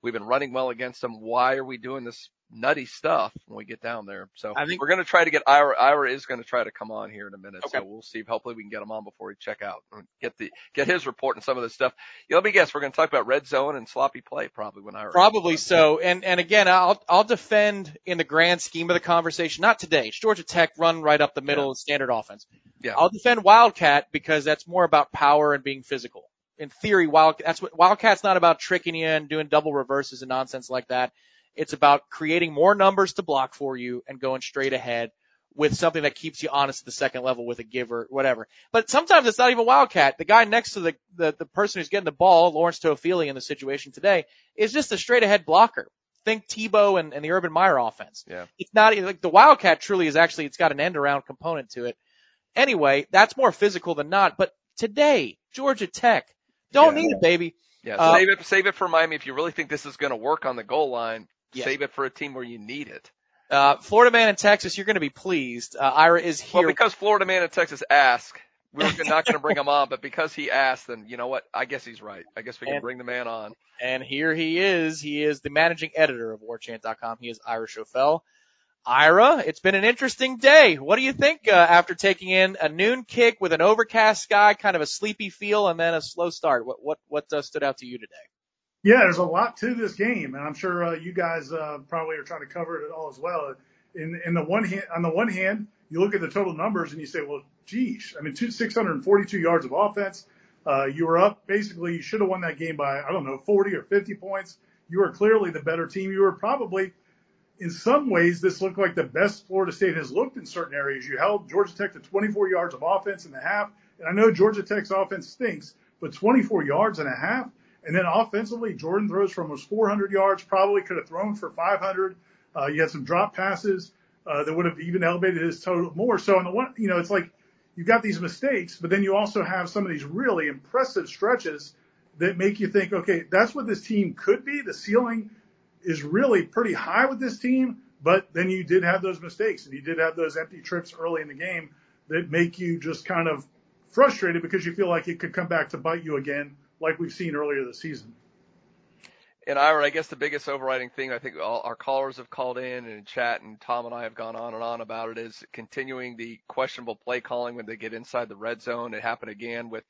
We've been running well against them. Why are we doing this nutty stuff when we get down there? So I think- we're going to try to get Ira. Ira is going to try to come on here in a minute. So we'll see. Hopefully we can get him on before we check out and get the, get his report and some of this stuff. Yeah, let me guess. We're going to talk about red zone and sloppy play probably when Ira. Probably so. And and again, I'll I'll defend in the grand scheme of the conversation. Not today. It's Georgia Tech run right up the middle of standard offense. Yeah. I'll defend Wildcat because that's more about power and being physical. In theory, Wild that's what Wildcat's not about tricking you and doing double reverses and nonsense like that. It's about creating more numbers to block for you and going straight ahead with something that keeps you honest at the second level with a giver, whatever. But sometimes it's not even Wildcat. The guy next to the, the, the person who's getting the ball, Lawrence Toafili in the situation today, is just a straight ahead blocker. Think Tebow and, and the Urban Meyer offense. Yeah. It's not like the Wildcat truly is actually, it's got an end around component to it. Anyway, that's more physical than not. But today, Georgia Tech, don't Yeah. need it, baby. Yeah. Uh, save it, save it for Miami. If you really think this is going to work on the goal line, Yes. save it for a team where you need it. Uh, Florida man in Texas, you're going to be pleased. Uh, Ira is here. Well, because Florida man in Texas asked, we are [LAUGHS] not going to bring him on, but because he asked, then you know what? I guess he's right. I guess we can And- bring the man on. And here he is. He is the managing editor of WarChant.com. He is Ira Schoffel. Ira, it's been an interesting day. What do you think uh, after taking in a noon kick with an overcast sky, kind of a sleepy feel, and then a slow start? What what what uh, stood out to you today? Yeah, there's a lot to this game, and I'm sure uh, you guys uh, probably are trying to cover it all as well. In in the one hand, on the one hand, you look at the total numbers and you say, well, geez, I mean, two, 642 yards of offense. Uh, you were up basically. You should have won that game by I don't know 40 or 50 points. You were clearly the better team. You were probably, in some ways, this looked like the best Florida State has looked in certain areas. You held Georgia Tech to 24 yards of offense in the half, and I know Georgia Tech's offense stinks, but 24 yards and a half. And then offensively, Jordan throws for almost 400 yards, probably could have thrown for 500. Uh, you had some drop passes uh, that would have even elevated his total more. So on the one, you know, it's like you've got these mistakes, but then you also have some of these really impressive stretches that make you think, okay, that's what this team could be. The ceiling is really pretty high with this team, but then you did have those mistakes and you did have those empty trips early in the game that make you just kind of frustrated because you feel like it could come back to bite you again, like we've seen earlier this season. And Ira, I guess the biggest overriding thing I think all our callers have called in and in chat, and Tom and I have gone on and on about it is continuing the questionable play calling when they get inside the red zone. It happened again with,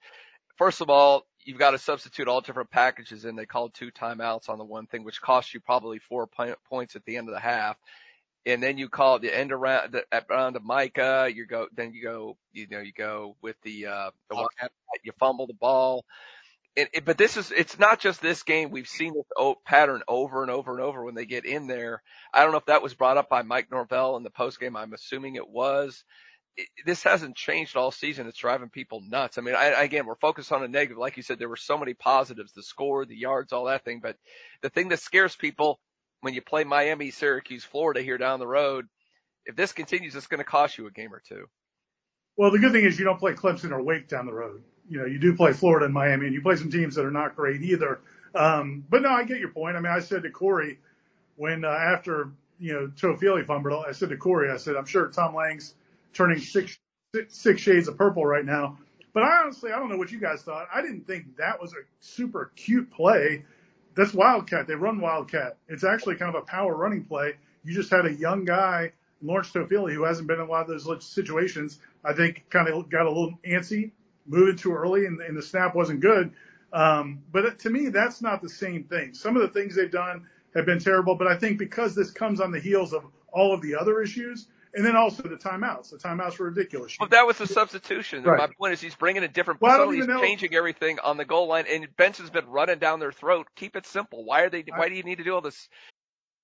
first of all, you've got to substitute all different packages in. They called two timeouts on the one thing, which cost you probably four po- points at the end of the half. And then you call the end around the around of Mycah. You go, then you go, you know, you go with the uh, the one, you fumble the ball it, it, but this is it's not just this game. We've seen this o- pattern over and over and over when they get in there. I don't know if that was brought up by Mike Norvell in the post game. I'm assuming it was. It, this hasn't changed all season. It's driving people nuts. I mean, I, again, we're focused on a negative. Like you said, there were so many positives, the score, the yards, all that thing. But the thing that scares people when you play Miami, Syracuse, Florida here down the road, if this continues, it's going to cost you a game or two. Well, the good thing is you don't play Clemson or Wake down the road. You know, you do play Florida and Miami, and you play some teams that are not great either. Um, but no, I get your point. I mean, I said to Corey when uh, after you know Toafili fumbled, I said to Corey, I said, I'm sure Tom Lang's turning six six, shades of purple right now. But I honestly, I don't know what you guys thought. I didn't think that was a super cute play. That's Wildcat. They run Wildcat. It's actually kind of a power running play. You just had a young guy, Lawrence Toafili, who hasn't been in a lot of those situations. I think kind of got a little antsy, moving too early, and, and the snap wasn't good. Um, but to me, that's not the same thing. Some of the things they've done have been terrible, but I think because this comes on the heels of all of the other issues, and then also the timeouts. The timeouts were ridiculous. Well, that was the substitution. Right. My point is he's bringing a different Well, I don't. He's know- changing everything on the goal line, and Benson's been running down their throat. Keep it simple. Why are they? Why do you need to do all this?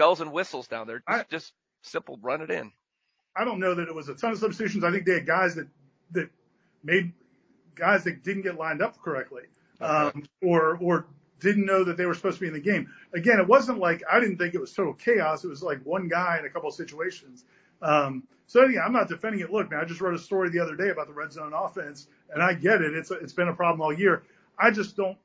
Bells and whistles down there. Just, just simple, run it in. I don't know that it was a ton of substitutions. I think they had guys that that made guys that didn't get lined up correctly, um, or or didn't know that they were supposed to be in the game. Again, it wasn't like I didn't think it was total chaos. It was like one guy in a couple of situations. Um, so yeah, I'm not defending it. Look, man, I just wrote a story the other day about the red zone offense, and I get it. It's it's been a problem all year. I just don't.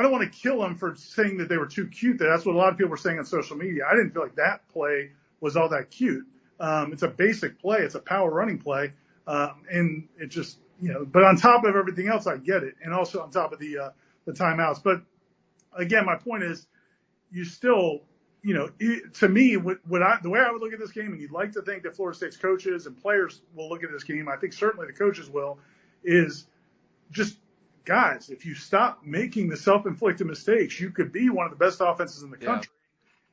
I don't want to kill them for saying that they were too cute. That's what a lot of people were saying on social media. I didn't feel like that play was all that cute. Um, it's a basic play. It's a power running play, um, and it just you know. But on top of everything else, I get it, and also on top of the uh, the timeouts. But again, my point is, you still, you know, it, to me, what, what I, the way I would look at this game, and you'd like to think that Florida State's coaches and players will look at this game. I think certainly the coaches will, is just guys, if you stop making the self-inflicted mistakes, you could be one of the best offenses in the country.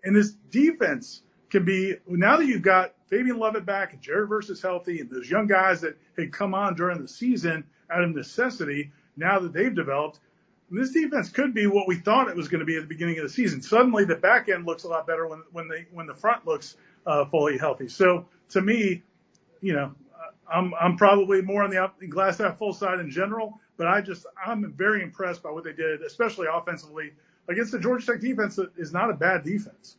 And this defense can be now that you've got Fabian Lovett back and Jared Verse's healthy and those young guys that had come on during the season out of necessity, now that they've developed, this defense could be what we thought it was going to be at the beginning of the season. Suddenly the back end looks a lot better when when they when the front looks uh, fully healthy. So to me, you know, I'm I'm probably more on the glass half full side in general, but I just I'm very impressed by what they did, especially offensively against the Georgia Tech defense. That is not a bad defense.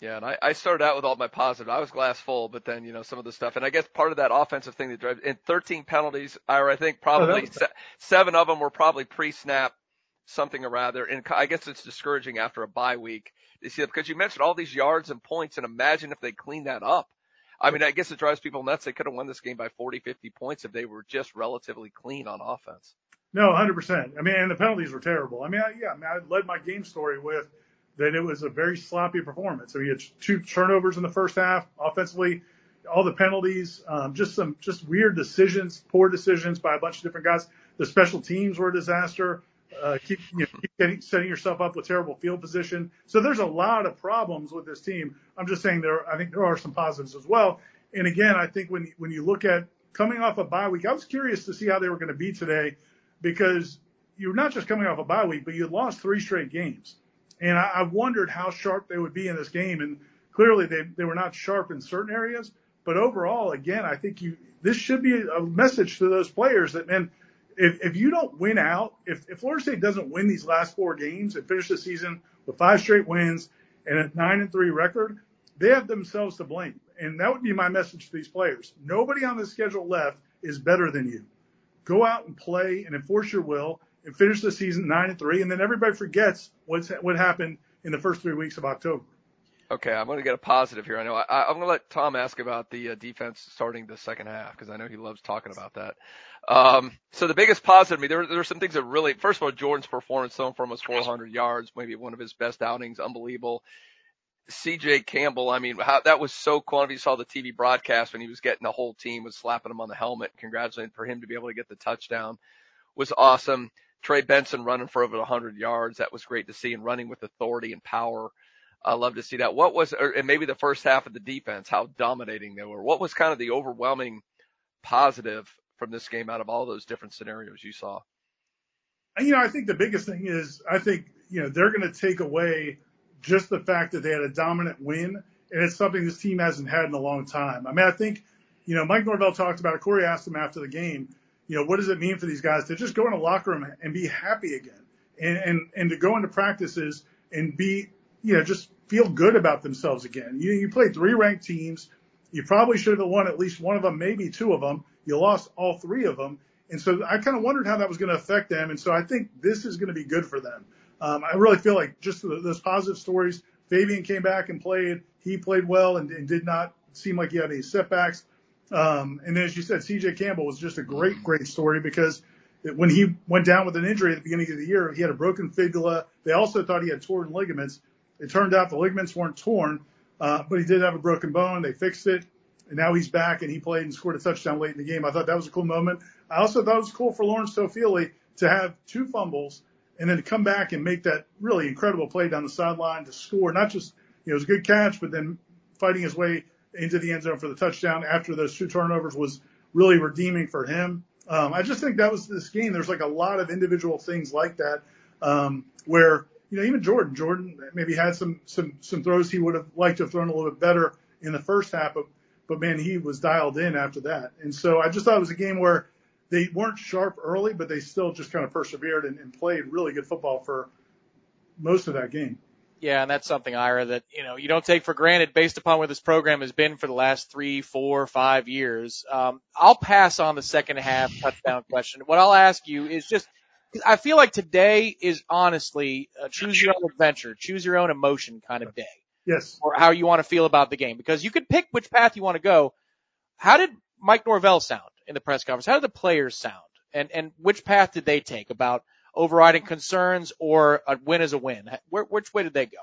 Yeah, and I, I started out with all my positive. I was glass full, but then you know some of the stuff, and I guess part of that offensive thing that drives in 13 penalties, Ira, I think probably oh, se- seven of them were probably pre-snap, something or rather. And I guess it's discouraging after a bye week to see that because you mentioned all these yards and points, and imagine if they clean that up. I mean, I guess it drives people nuts. They could have won this game by 40, 50 points if they were just relatively clean on offense. No, 100%. I mean, and the penalties were terrible. I mean, I, yeah, I mean, I led my game story with that it was a very sloppy performance. So he had two turnovers in the first half offensively, all the penalties, um, just some just weird decisions, poor decisions by a bunch of different guys. The special teams were a disaster. Uh, keep, you know, keep getting, setting yourself up with terrible field position. So there's a lot of problems with this team. I'm just saying there, I think there are some positives as well. And again, I think when, when you look at coming off a bye week, I was curious to see how they were going to be today because you're not just coming off a bye week, but you lost three straight games. And I, I wondered how sharp they would be in this game. And clearly they, they were not sharp in certain areas. But overall, again, I think you, this should be a message to those players that, man, if, if you don't win out, if, if Florida State doesn't win these last four games and finish the season with five straight wins and a nine and three record, they have themselves to blame. And that would be my message to these players. Nobody on the schedule left is better than you. Go out and play and enforce your will and finish the season nine and three, and then everybody forgets what's what happened in the first three weeks of October. Okay, I'm going to get a positive here. I know I, I'm going to let Tom ask about the uh, defense starting the second half because I know he loves talking about that. Um, so the biggest positive to me, there, there are some things that really, first of all, Jordan's performance, throwing for almost 400 yards, maybe one of his best outings, unbelievable. CJ Campbell, I mean, how, that was so cool. If you saw the TV broadcast when he was getting the whole team was slapping him on the helmet, congratulating for him to be able to get the touchdown was awesome. Trey Benson running for over 100 yards. That was great to see and running with authority and power. I love to see that. What was, or, and maybe the first half of the defense, how dominating they were. What was kind of the overwhelming positive from this game out of all those different scenarios you saw? You know, I think the biggest thing is I think, you know, they're going to take away just the fact that they had a dominant win. And it's something this team hasn't had in a long time. I mean, I think, you know, Mike Norvell talked about it. Corey asked him after the game, you know, what does it mean for these guys to just go in a locker room and be happy again and, and, and to go into practices and be, you know, just feel good about themselves again. You, you played three ranked teams. You probably should have won at least one of them, maybe two of them. You lost all three of them. And so I kind of wondered how that was going to affect them. And so I think this is going to be good for them. Um, I really feel like just those positive stories. Fabian came back and played. He played well and, and did not seem like he had any setbacks. Um, and then, as you said, CJ Campbell was just a great, great story because when he went down with an injury at the beginning of the year, he had a broken fibula. They also thought he had torn ligaments. It turned out the ligaments weren't torn, uh, but he did have a broken bone. They fixed it. And now he's back and he played and scored a touchdown late in the game. I thought that was a cool moment. I also thought it was cool for Lawrence Toafili to have two fumbles and then to come back and make that really incredible play down the sideline to score. Not just, you know, it was a good catch, but then fighting his way into the end zone for the touchdown after those two turnovers was really redeeming for him. Um, I just think that was this game. There's like a lot of individual things like that, um, where, you know, even Jordan, Jordan maybe had some, some, some throws he would have liked to have thrown a little bit better in the first half, but, but man, he was dialed in after that. And so I just thought it was a game where they weren't sharp early, but they still just kind of persevered and, and played really good football for most of that game. Yeah, and that's something, Ira, that, you know, you don't take for granted based upon where this program has been for the last three, four, five years. Um, I'll pass on the second half touchdown [LAUGHS] question. What I'll ask you is just, because I feel like today is honestly a choose your own adventure, choose your own emotion kind of day. Yes. Or how you want to feel about the game because you could pick which path you want to go. How did Mike Norvell sound in the press conference? How did the players sound? And, and which path did they take about overriding concerns or a win is a win? Where, which way did they go?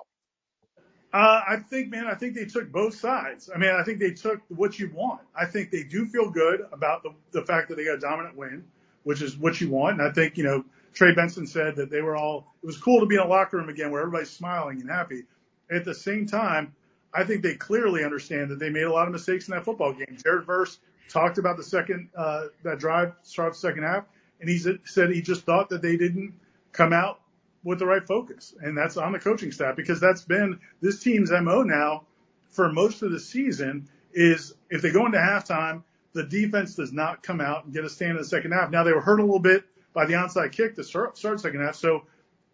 Uh, I think, man, I think they took both sides. I mean, I think they took what you want. I think they do feel good about the, the fact that they got a dominant win, which is what you want. And I think, you know, Trey Benson said that they were all, it was cool to be in a locker room again where everybody's smiling and happy. At the same time, I think they clearly understand that they made a lot of mistakes in that football game. Jared Verse talked about the second, uh, that drive, start second half and he said he just thought that they didn't come out with the right focus, and that's on the coaching staff because that's been this team's mo now for most of the season is if they go into halftime, the defense does not come out and get a stand in the second half. Now they were hurt a little bit by the onside kick to start, start second half, so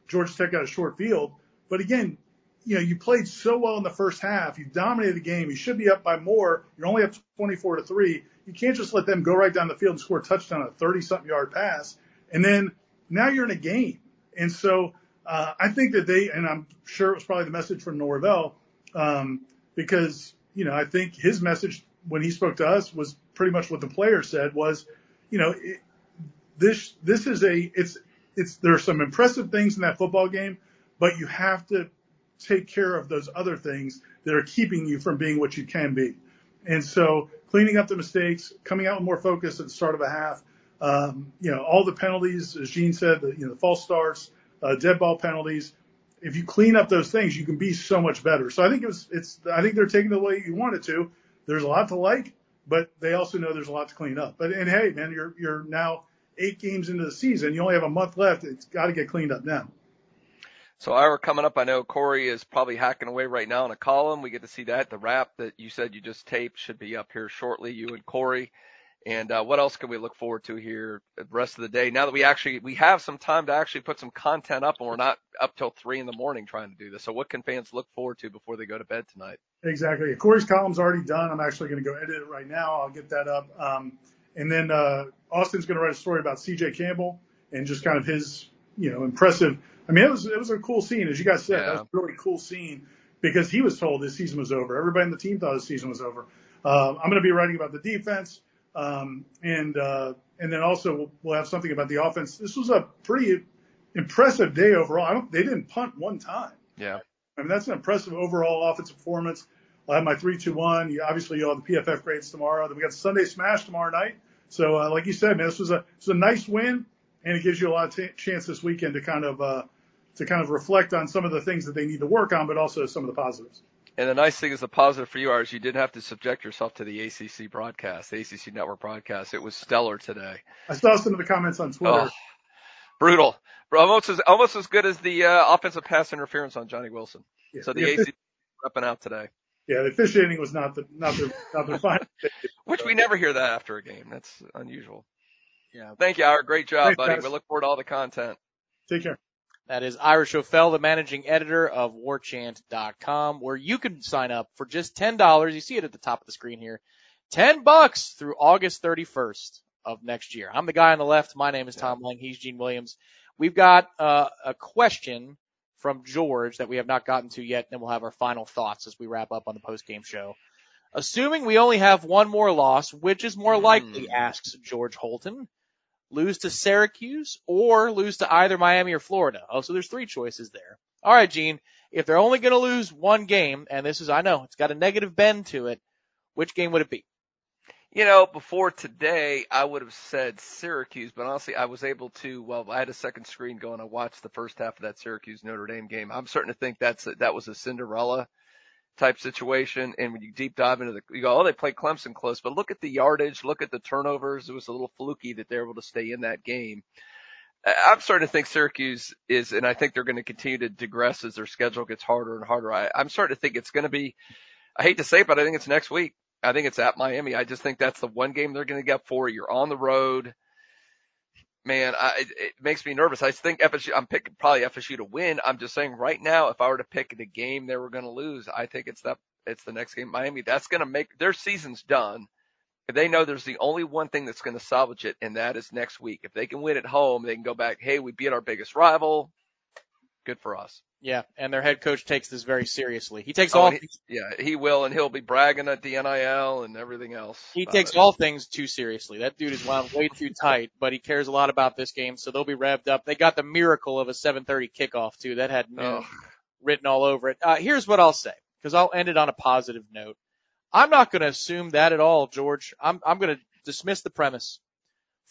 Georgia Tech got a short field. But again, you know, you played so well in the first half. You dominated the game. You should be up by more. You're only up 24 to three. You can't just let them go right down the field and score a touchdown, on a 30 something yard pass. And then now you're in a game. And so, uh, I think that they, and I'm sure it was probably the message from Norvell, um, because, you know, I think his message when he spoke to us was pretty much what the player said was, you know, it, this, this is a, it's, it's, there are some impressive things in that football game, but you have to take care of those other things that are keeping you from being what you can be. And so cleaning up the mistakes, coming out with more focus at the start of a half, um, you know, all the penalties, as Gene said, the, you know, the false starts, uh, dead ball penalties. If you clean up those things, you can be so much better. So I think it was, it's, I think they're taking the way you want it to. There's a lot to like, but they also know there's a lot to clean up. But, and hey, man, you're, you're now eight games into the season. You only have a month left. It's got to get cleaned up now. So Ira coming up, I know Corey is probably hacking away right now on a column. We get to see that. The wrap that you said you just taped should be up here shortly, you and Corey. And uh, what else can we look forward to here the rest of the day? Now that we actually we have some time to actually put some content up, and we're not up till three in the morning trying to do this. So what can fans look forward to before they go to bed tonight? Exactly. Corey's column's already done. I'm actually going to go edit it right now. I'll get that up. Um, and then uh, Austin's going to write a story about C.J. Campbell and just kind of his, you know, impressive. I mean, it was it was a cool scene, as you guys said. Yeah. That was a really cool scene because he was told his season was over. Everybody in the team thought his season was over. Uh, I'm going to be writing about the defense, um, and uh, and then also we'll, we'll have something about the offense. This was a pretty impressive day overall. I don't, they didn't punt one time. Yeah. I mean, that's an impressive overall offensive performance. I'll have my three, two, one. You, obviously, you'll have the PFF grades tomorrow. Then we got Sunday Smash tomorrow night. So, uh, like you said, man, this was a this was a nice win, and it gives you a lot of t- chance this weekend to kind of uh, to kind of reflect on some of the things that they need to work on, but also some of the positives. And the nice thing is the positive for you is you didn't have to subject yourself to the ACC broadcast, the ACC network broadcast. It was stellar today. I saw some of the comments on Twitter. Oh, brutal. Almost as, almost as good as the uh, offensive pass interference on Johnny Wilson. Yeah, so the yeah, ACC repping out today. Yeah, the officiating was not the not their not their [LAUGHS] fine. Which we never hear that after a game. That's unusual. Yeah. Thank you, Ira. Great job, Thanks, buddy. guys. We look forward to all the content. Take care. That is Ira Schoffel, the managing editor of warchant.com, where you can sign up for just $10. You see it at the top of the screen here. 10 bucks through August 31st of next year. I'm the guy on the left. My name is Tom Lang. He's Gene Williams. We've got uh, a question from George that we have not gotten to yet. And then we'll have our final thoughts as we wrap up on the post game show. Assuming we only have one more loss, which is more likely, asks George Holton lose to Syracuse or lose to either Miami or Florida. Oh, so there's three choices there. All right, Gene. If they're only going to lose one game, and this is, I know, it's got a negative bend to it, which game would it be? You know, before today, I would have said Syracuse, but honestly, I was able to, well, I had a second screen going. I watched the first half of that Syracuse Notre Dame game. I'm starting to think that's, a, that was a Cinderella type situation. And when you deep dive into the, you go, oh, they played Clemson close, but look at the yardage, look at the turnovers. It was a little fluky that they're able to stay in that game. I'm starting to think Syracuse is, and I think they're going to continue to digress as their schedule gets harder and harder. I, I'm starting to think it's going to be, I hate to say it, but I think it's next week. I think it's at Miami. I just think that's the one game they're going to get for. You're on the road. Man, I, it, it makes me nervous. I think FSU, I'm picking probably FSU to win. I'm just saying right now, if I were to pick the game they were going to lose, I think it's that, it's the next game, Miami. That's going to make their season's done. They know there's the only one thing that's going to salvage it, and that is next week. If they can win at home, they can go back, hey, we beat our biggest rival. Good for us. Yeah, and their head coach takes this very seriously. He takes Oh, all he- yeah, he will, and he'll be bragging at the NIL and everything else. He takes it. all things too seriously. That dude is wound way too tight, but he cares a lot about this game, so they'll be revved up. They got the miracle of a 7:30 kickoff too. That had Ugh. written all over it. Uh, here's what I'll say, because I'll end it on a positive note. I'm not going to assume that at all, George. I'm I'm going to dismiss the premise.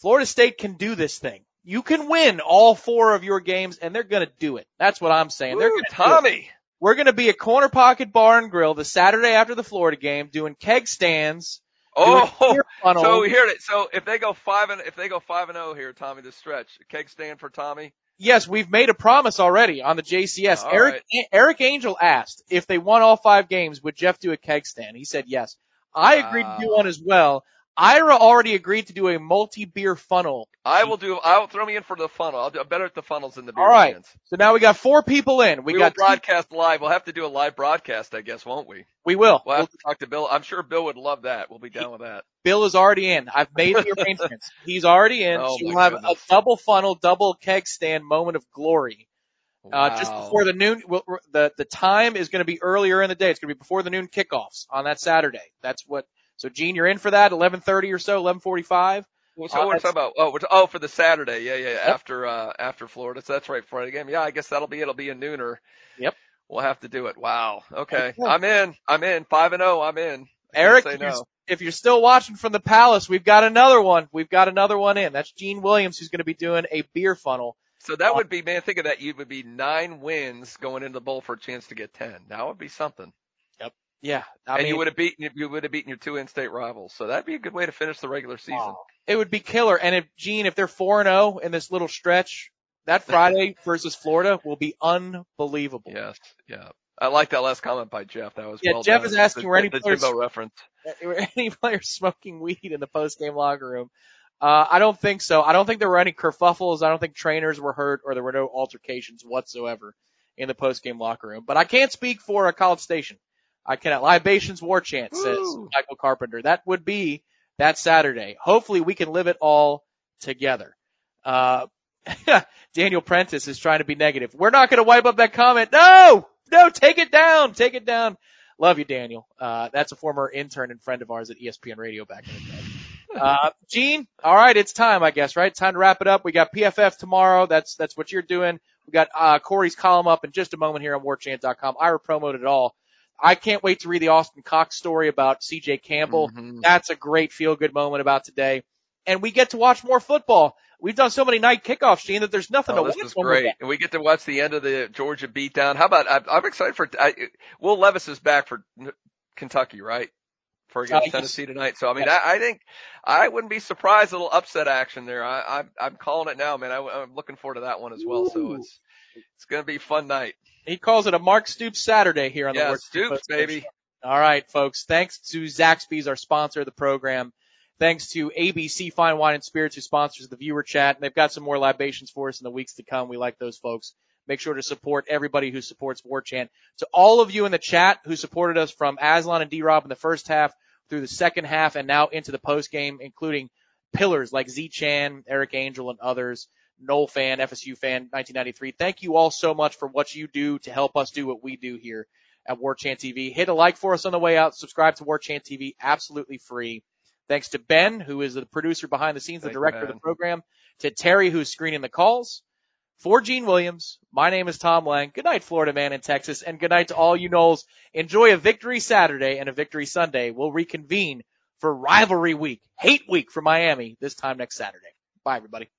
Florida State can do this thing. You can win all four of your games, and they're going to do it. That's what I'm saying. they're going to Tommy. We're going to be at Corner Pocket Bar and Grill the Saturday after the Florida game, doing keg stands. Oh, [LAUGHS] so it. So if they go five and if they go five and zero here, Tommy, the stretch, keg stand for Tommy. Yes, we've made a promise already on the JCS. All Eric Eric Angel asked if they won all five games, would Jeff do a keg stand? He said yes. I agreed to do one as well. Ira already agreed to do a multi beer funnel. I will do. I will throw me in for the funnel. I'll do better at the funnels than the beer All right. cans. So now we got four people in. We, We, got will broadcast live. We'll have to do a live broadcast, I guess, won't we? we will. We'll have to talk to Bill. I'm sure Bill would love that. We'll be down with that. Bill is already in. I've made the arrangements. [LAUGHS] He's already in. Oh so we'll have goodness. a double funnel, double keg stand moment of glory. Uh, just before the noon, well, the, the time is going to be earlier in the day. It's going to be before the noon kickoffs on that Saturday. That's what, so Gene, you're in for that, 1130 or so, 1145. Well, so Uh, we're talking about oh, oh for the Saturday, yeah, yeah, after uh after Florida. So that's right, Friday game. Yeah, I guess that'll be it'll be a nooner. Yep. We'll have to do it. Wow. Okay. I'm in. I'm in. Five and zero. I'm in. I Eric, if, you're, if you're still watching from the Palace, we've got another one. We've got another one in. That's Gene Williams who's going to be doing a beer funnel. So that would be man. Think of that. You would be nine wins going into the bowl for a chance to get ten. That would be something. Yeah. I and mean, you would have beaten you would have beaten your two in-state rivals. So that'd be a good way to finish the regular season. it would be killer. And if Gene, if they're four and zero in this little stretch, that Friday [LAUGHS] versus Florida will be unbelievable. Yes. Yeah. I like that last comment by Jeff. That was Yeah, well Jeff done. is asking the, were any the players- reference. Were [LAUGHS] any players smoking weed in the post game locker room? Uh, I don't think so. I don't think there were any kerfuffles. I don't think trainers were hurt or there were no altercations whatsoever in the post game locker room. But I can't speak for a college station. I cannot. Libations war chant says Woo. Michael Carpenter. That would be that Saturday. Hopefully we can live it all together. Uh, [LAUGHS] Daniel Prentice is trying to be negative. We're not going to wipe up that comment. No, no, take it down, take it down. Love you, Daniel. Uh, that's a former intern and friend of ours at ESPN Radio back in the day. [LAUGHS] Uh, Gene, all right, it's time, I guess, right? Time to wrap it up. We got PFF tomorrow. That's, that's what you're doing. We got, uh, Corey's column up in just a moment here on warchant.com. Ira promoted it all. I can't wait to read the Austin Cox story about CJ Campbell. Mhm. That's a great feel good moment about today. And we get to watch more football. We've done so many night kickoffs, Gene, that there's nothing Oh, to this watch was when we're great, and we get to watch the end of the Georgia beatdown. How about I, I'm excited for I, Will Levis is back for Kentucky, right? For against Uh. Tennessee tonight. So I mean, Yes. I, I think I wouldn't be surprised. A little upset action there. I, I'm I'm calling it now, man. I, I'm looking forward to that one as well. So it's it's gonna be a fun night. He calls it a Mark Stoops Saturday here on the Yeah, Stoops, baby. All right, folks. Thanks to Zaxby's, our sponsor of the program. Thanks to ABC Fine Wine and Spirits, who sponsors the viewer chat. And they've got some more libations for us in the weeks to come. We like those folks. Make sure to support everybody who supports War Chant. To all of you in the chat who supported us from Aslan and D-Rob in the first half through the second half and now into the post game, including pillars like Z Chan, Eric Angel, and others. Nole fan, FSU fan, 1993. Thank you all so much for what you do to help us do what we do here at War Chant TV. Hit a like for us on the way out. Subscribe to War Chant TV, absolutely free. Thanks to Ben, who is the producer behind the scenes, the Thank you, director of the program. To Terry, who's screening the calls. For Gene Williams, my name is Tom Lang. Good night, Florida man in Texas, and good night to all you Noles. Enjoy a victory Saturday and a victory Sunday. We'll reconvene for rivalry week, hate week for Miami this time next Saturday. Bye, everybody.